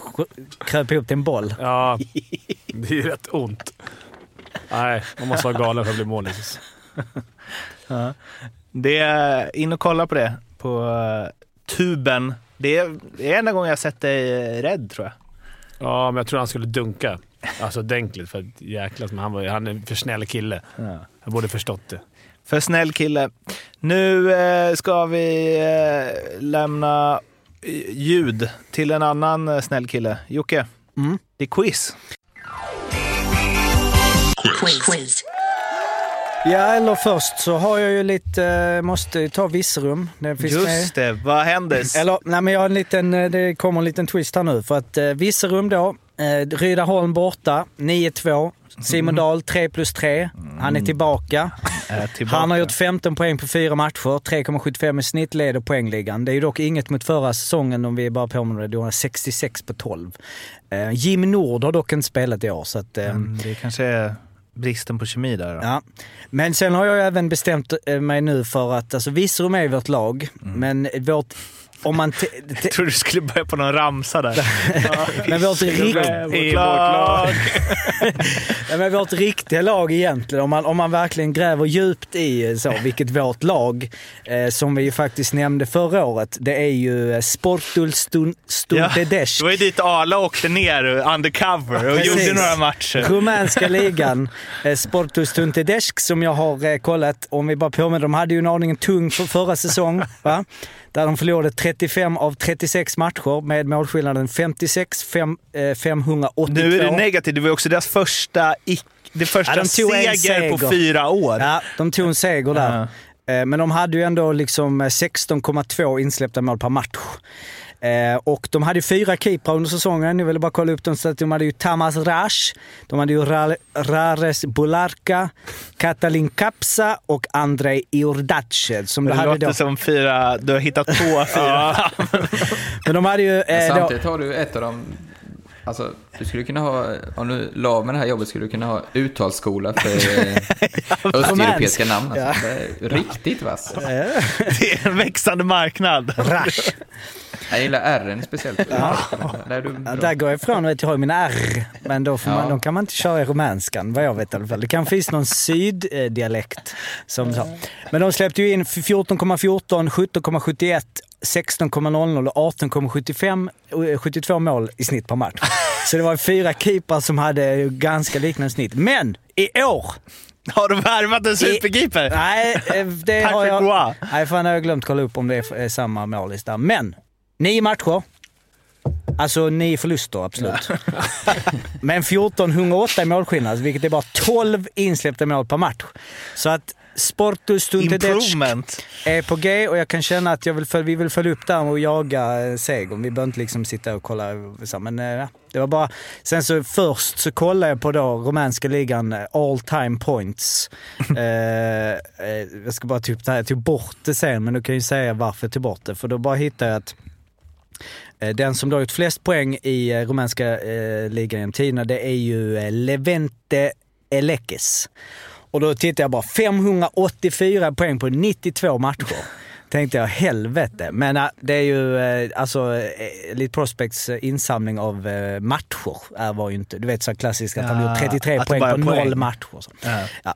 kröp ihop till en boll. Ja, det är ju rätt ont. Nej, man måste vara galen för att bli målis. Ja. Det är, in och kolla på det på eh, tuben. Det är, det är enda gången jag sett dig rädd tror jag. Ja, men jag tror han skulle dunka. Alltså ordentligt, för att jäklas. Men han, var, han är en för snäll kille. Jag borde förstått det. För snäll kille. Nu eh, ska vi eh, lämna eh, ljud till en annan eh, snäll kille. Jocke, Mm. det är quiz. Ja, eller först så har jag ju lite, eh, måste ju ta. Det finns med. Just det, vad händer? Eller, nej men jag har en liten, eh, det kommer en liten twist här nu. För att eh, Virserum då, eh, Rydaholm borta, 9-2. Simon Dahl 3 plus 3. Han är tillbaka. Är tillbaka. Han har gjort 15 poäng på fyra matcher, 3,75 i snitt, leder poängligan. Det är ju dock inget mot förra säsongen om vi bara påminner det. Då har 66 på 12. Eh, Jim Nord har dock inte spelat i år så att... Eh, Mm, Det kanske är bristen på kemi där. Då. Ja. Men sen har jag även bestämt eh, mig nu för att, alltså Virserum är vårt lag, men vårt om man... Jag trodde du skulle börja på någon ramsa där. Men vårt, rikt, I vårt lag. ja, men vårt riktiga lag egentligen, om man, om man verkligen gräver djupt i eh, så, vilket vårt lag, eh, som vi ju faktiskt nämnde förra året, det är ju eh, Sportul Stun- Ja, Stuntedesk. det var ju dit Arla åkte ner undercover och Precis. gjorde några matcher. Rumänska ligan, eh, Sportul Stuntedesk, som jag har eh, kollat. Om vi bara påminner, de hade ju en aningen tung för förra säsong. Va? Där de förlorade 35 av 36 matcher med målskillnaden 56, 5, eh, 582. Nu är det negativt. Det var också deras första, det första Ja, de en seger, på seger. fyra år. Ja, de tog en seger där. Eh, Men de hade ju ändå liksom eh, 16,2 insläppta mål per match. Eh, och de hade ju fyra keeprar under säsongen. Jag ville bara kolla upp dem. Så att de hade ju Tamas Rash, de hade ju Ra- Rares Bularka, Katalin Kapsa och Andrei Iordache. Som Det de hade låter då. som fyra, du har hittat på fyra. Men de hade ju... Eh, då, samtidigt har du ett av de... Alltså, du skulle kunna ha, om du la av med det här jobbet skulle du kunna ha uttalsskola för eh, östeuropeiska namn. Alltså. Det är riktigt vass. Det är en växande marknad. Rash. Jag gillar R'n speciellt. Där är du Ja, där går jag ifrån vet jag har mina R, men då, får man, Ja. då kan man inte köra i rumänskan vad jag vet i alla fall. Det kan finnas någon syddialekt som så. Men de släppte ju in 14,14, 17,71, 16,00 och 18,75, eh, 72 mål i snitt per match. Så det var fyra keeprar som hade ganska liknande snitt. Men i år Har du värvat en superkeeper? Nej, eh, det har jag... Nej, fan har jag glömt kolla upp om det är är samma målis där. Men, nio matcher. Alltså nio förluster, absolut. Men 14, 108 i målskillnad, vilket är bara 12 insläppta mål per match. Så att Sportus Stuntedec är på G och jag kan känna att jag vill vi vill följa upp där och jaga eh, segern. Vi behöver inte liksom sitta och kolla. Men eh, ja, det var bara... Sen så först så kollade jag på då rumänska ligan eh, all time points. eh, jag ska bara typ, jag tog bort det sen, men du kan ju säga varför jag tog bort det. För då bara hittade jag att Eh, den som då har gjort flest poäng i eh, rumänska eh, ligan genom tiderna, det är ju eh, Levente Elekes. Och då tittar jag bara 584 poäng på 92 matcher. Tänkte jag, helvete. Men äh, det är ju eh, alltså eh, Elite Prospects eh, insamling av eh, matcher är, var ju inte, du vet så klassiskt att han Ja, gjort 33 att det poäng på noll matcher. Så. Ja. Ja.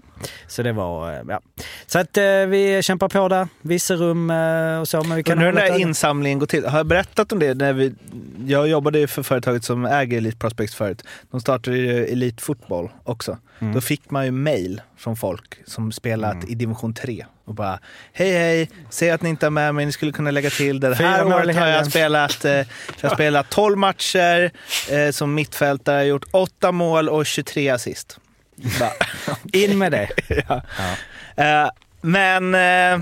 så det var, eh, ja. Så att vi kämpar på där, Virserum eh, och så. Men vi kan Undrar hur den där insamlingen går till. Har jag berättat om det? När vi, jag jobbade ju för företaget som äger Elite Prospects förut. De startade ju Elite Football också. Mm. Då fick man ju mail från folk som spelat i division 3 och bara Hej hej, säg att ni inte är med mig, ni skulle kunna lägga till det. Det här året har jag helgen." spelat, eh, jag har spelat 12 matcher eh, som mittfältare, jag har gjort 8 mål och 23 assist. Bara, In med det. ja. Eh, men eh,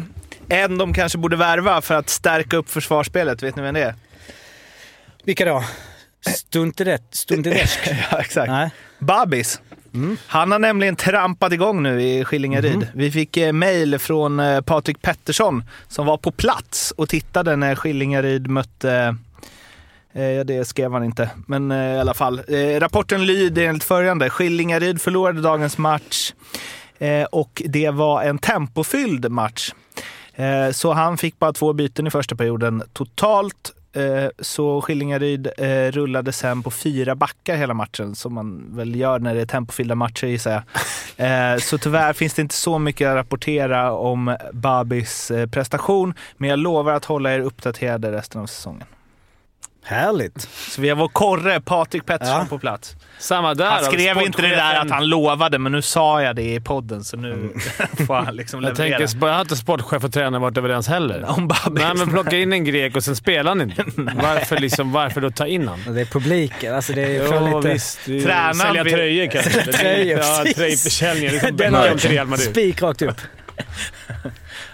en de kanske borde värva för att stärka upp försvarsspelet, vet ni vem det är? Vilka då? Stuntedesk? ja, exakt. Nej. Babis. Han har nämligen trampat igång nu i Skillingaryd. Vi fick eh, mejl från eh, Patrik Pettersson som var på plats och tittade när Skillingaryd mötte eh, Ja, det skrev han inte, men eh, i alla fall. Eh, rapporten lyder enligt följande. Skillingaryd förlorade dagens match eh, och det var en tempofylld match. Så han fick bara två byten i första perioden totalt. Eh, så Skillingaryd eh, rullade sen på fyra backar hela matchen, som man väl gör när det är tempofyllda matcher gissar jag. Eh, så tyvärr finns det inte så mycket att rapportera om Babis prestation, men jag lovar att hålla er uppdaterade resten av säsongen. Härligt. Så vi har vår korre Patrik Pettersson Ja. på plats. Samma där. Han då, skrev inte det där att han lovade, men nu sa jag det i podden, så nu får han liksom Jag leverera. tänker, jag har inte sportchef och tränare varit överens heller. Om Babis. Nej, men plocka in en grek och sen spelar han inte. Varför, liksom, varför då ta in han? Det är publiken. Alltså det är Jo, lite... visst. Det är- Tränaren Sälja vill- tröjor kanske. Sälja tröjor, ja, tröjförsäljning. Det är som Den har- upp.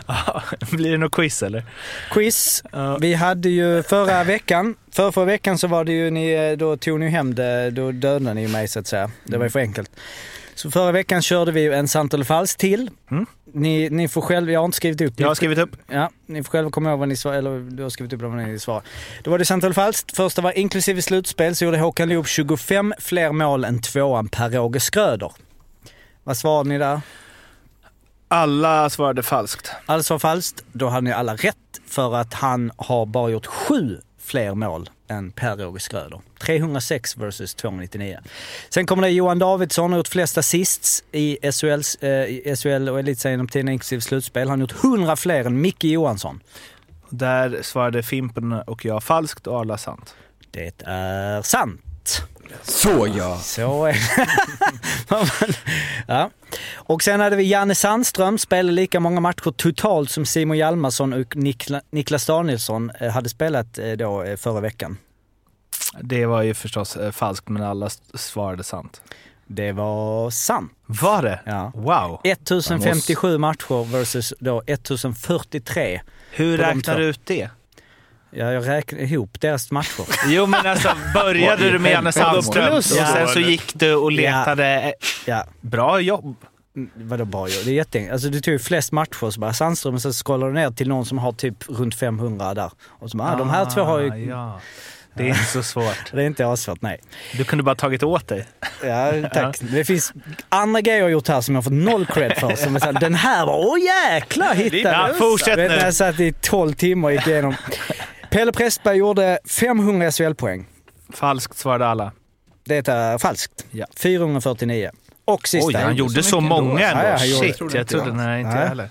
Blir det något quiz eller? Quiz. Vi hade ju förra veckan, för förra veckan så var det ju ni, då tog ni hem det, då dödade ni mig så att säga. Det var ju för enkelt. Så förra veckan körde vi en sant eller falskt till. Mm. Ni, ni får själv, jag har inte skrivit upp. Jag har skrivit upp. Ja, ni får själva komma ihåg vad ni svarade, eller du har skrivit upp vad ni svarade. Då var det sant eller falskt. Första var inklusive slutspel så gjorde Håkan Loob 25 fler mål än tvåan Per-Åge Skröder. Vad svarade ni där? Alla svarade falskt. Alltså var falskt, då hade ni alla rätt för att han har bara gjort sju fler mål än Per-Roger Schröder. 306 versus 299. Sen kommer det Johan Davidsson, har gjort flest assists i, SHLs, eh, SHL och elitserien genom tiden inklusive slutspel. Han har gjort 100 fler än Micke Johansson. Där svarade Fimpen och jag falskt och alla sant. Det är sant. Så ja! Så är det. ja. Och sen hade vi Janne Sandström, spelade lika många matcher totalt som Simon Hjalmarsson och Nikla, Niklas Danielsson eh, hade spelat eh, då eh, förra veckan. Det var ju förstås falskt, men alla svarade sant. Det var sant. Var det? Ja. Wow. 1057 matcher versus då 1043. Hur räknar du ut det? Ja, jag räknar ihop deras matcher. Jo men alltså, började du med Janne Sandström och sen så gick du och letade... eh, Ja, Bra jobb. Mm, Vadå bra jobb? Det är jätteenkelt. Alltså du tog ju flest matcher så bara Sandström och så scrollar du ner till någon som har typ runt 500 där. Och så bara, ah, de här två har ju... Ah, Ja. Det är inte så svårt. Det är inte asvårt, nej. Du kunde bara tagit åt dig. Ja, tack. Det finns andra grejer jag har gjort här som jag har fått noll cred för. Som är så här, den här var, åh jäklar hittade Ja, fortsätt nu. jag satt i 12 timmar och gick igenom. Pelle Pressberg gjorde 500 SHL-poäng. Falskt svarade alla. Det är falskt. Ja. 449. Och sista. Oj, han gjorde så, ändå. många ändå. Ja, ja, Shit, trodde jag trodde jag. nej, inte Nej. heller.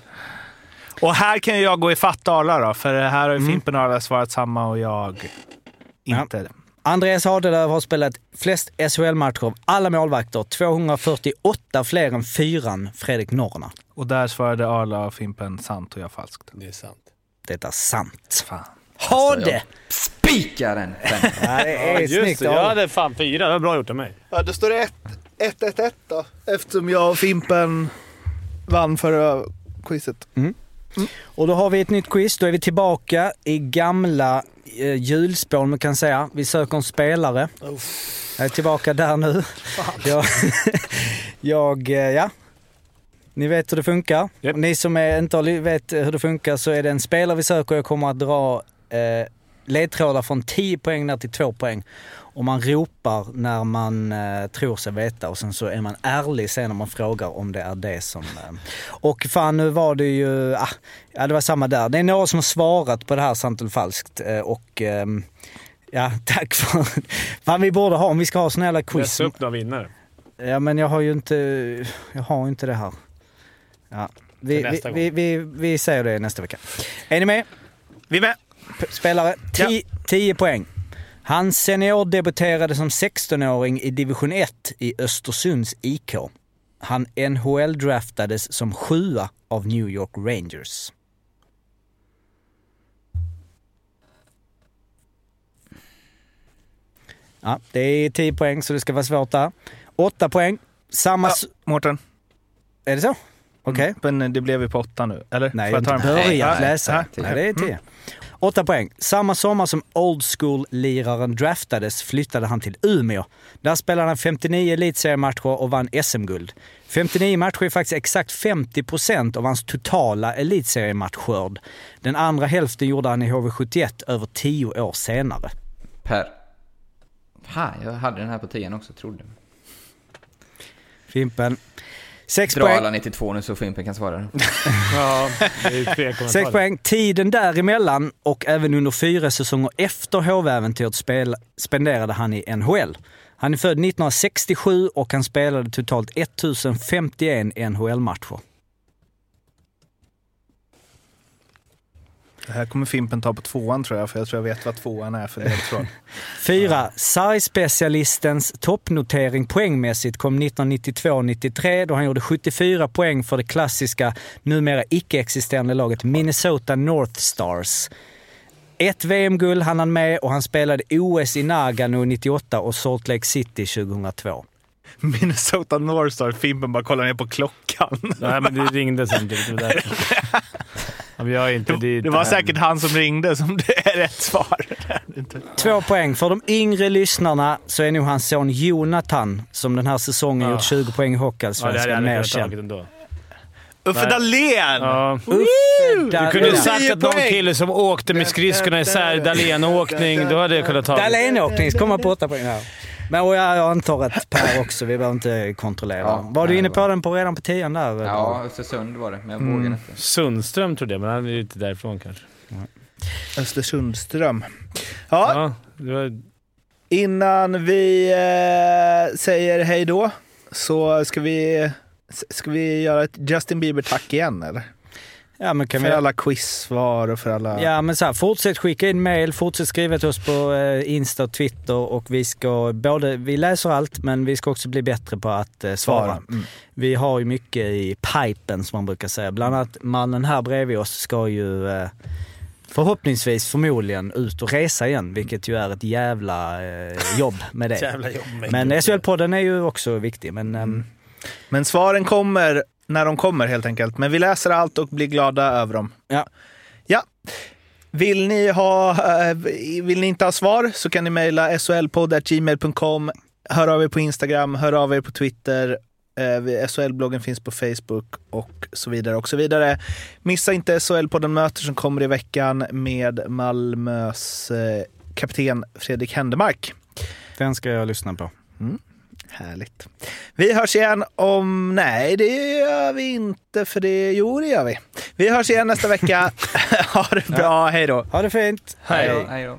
Och här kan jag gå i fatt Arla då, för här har ju Mm. Fimpen och Arla svarat samma och jag inte. Andreas Hadelöv har spelat flest SHL-matcher av alla målvakter. 248 fler än fyran Fredrik Norrna. Och där svarade Arla och Fimpen sant och jag falskt. Det är sant. Det är sant. Fan. Ha det! Spika den! Ja, det är Just snyggt. det, jag hade fan fyra. Det var bra gjort av mig. Ja, då står det 1-1-1 då. Eftersom jag och Fimpen vann förra quizet. Och då har vi ett nytt quiz. Då är vi tillbaka i gamla eh, hjulspår, man kan säga. Vi söker en spelare. Jag är tillbaka där nu. Jag, jag, eh, ja. Ni vet hur det funkar. Japp. Ni som är, inte vet hur det funkar så är det en spelare vi söker. Jag kommer att dra eh, ledtrådar från 10 poäng ner till 2 poäng. Och man ropar när man eh, tror sig veta och sen så är man ärlig sen när man frågar om det är det som... Eh. Och fan nu var det ju, ah, ja det var samma där. Det är några som har svarat på det här sant eller falskt eh, och ehm, ja tack för... Fan vi borde ha, om vi ska ha såna jävla quiz. Läsa upp några vinnare. Ja men jag har ju inte, jag har ju inte det här. Ja. Vi, vi, vi, vi, vi säger det nästa vecka. Är ni med? Vi är med. Spelare, 10 poäng. Han seniordebuterade som 16-åring i division 1 i Östersunds IK. Han NHL-draftades som sjua av New York Rangers. Ja, det är 10 poäng så det ska vara svårt där. 8 poäng. Samma... Ja, Mårten. Är det så? Okej. Mm, Men det blev ju på åtta nu. Eller? Nej, Får jag ta inte börjat läsa. nej. Nej, det är 10. 8 poäng. Samma sommar som Old School-liraren draftades flyttade han till Umeå. Där spelade han 59 elitseriematcher och vann SM-guld. 59 matcher är faktiskt exakt 50% av hans totala elitseriematchskörd. Den andra hälften gjorde han i HV71 över 10 år senare. Per. Fan, jag hade den här på tian också, trodde. Fimpen. 6 Dra poäng. alla 92 nu så Fimpen kan svara. Ja, Sex poäng. Tiden däremellan och även under fyra säsonger efter HV-äventyret spenderade han i NHL. Han är född 1967 och han spelade totalt 1051 NHL-matcher. Det här kommer Fimpen ta på tvåan tror jag, för jag tror jag vet vad tvåan är för ledtråd. Fyra. Sargspecialistens toppnotering poängmässigt kom 1992-93 då han gjorde 74 poäng för det klassiska, numera icke-existerande laget Minnesota North Stars. Ett VM-guld hann han med och han spelade OS i Nagano 98 och Salt Lake City 2002. Minnesota Northstar, Fimpen bara kollar ner på klockan. Nej, men det ringde samtidigt. Det Det var än. säkert han som ringde som det är rätt svar. Två poäng. För de yngre lyssnarna så är nog hans son Jonathan, som den här säsongen Ja. gjort 20 poäng i Hockeyallsvenskan, mer känd. Uffe. Dahlén! Ja. Du kunde där- sagt att någon kille som åkte med skridskorna isär, Dahlén-åkning, då hade jag kunnat ta det. Dahlénåkning, så kommer på åtta poäng här. Men och jag, jag antar att Per också, vi behöver inte kontrollera. Ja, var du inne på var- den på redan på tian där? Ja, Östersund var det, men jag Mm. vågade inte. Sundström trodde jag, men han är ju inte därifrån kanske. Östersundström. Ja, Ja, det var... innan vi eh, säger hej då så ska vi, ska vi göra ett Justin Bieber-tack igen eller? Ja, men kan för vi... alla quizsvar och för alla... Ja men så här, fortsätt skicka in mail, fortsätt skriva till oss på eh, Insta och Twitter och vi ska både, vi läser allt men vi ska också bli bättre på att eh, svara. Mm. Vi har ju mycket i pipen som man brukar säga. Bland annat mannen här bredvid oss ska ju eh, förhoppningsvis förmodligen ut och resa igen, vilket ju är ett jävla eh, jobb med det. Jävla jobb med men. SHL-podden är ju också viktig. Men, ehm, Men svaren kommer när de kommer helt enkelt. Men vi läser allt och blir glada över dem. Ja. Ja. Vill ni, ha, eh, vill ni inte ha svar så kan ni mejla solpodd.gmail.com. Hör av er på Instagram, hör av er på Twitter. Eh, SHL-bloggen finns på Facebook och så vidare. och så vidare. Missa inte SHL-podden Möter som kommer i veckan med Malmös eh, kapten Fredrik Händemark. den ska jag lyssna på. Härligt. Vi hörs igen om... Nej, det gör vi inte, för det... Jo, det gör vi. Vi hörs igen nästa vecka. ha det bra, hej då. Ha det fint! Hej. Hej då.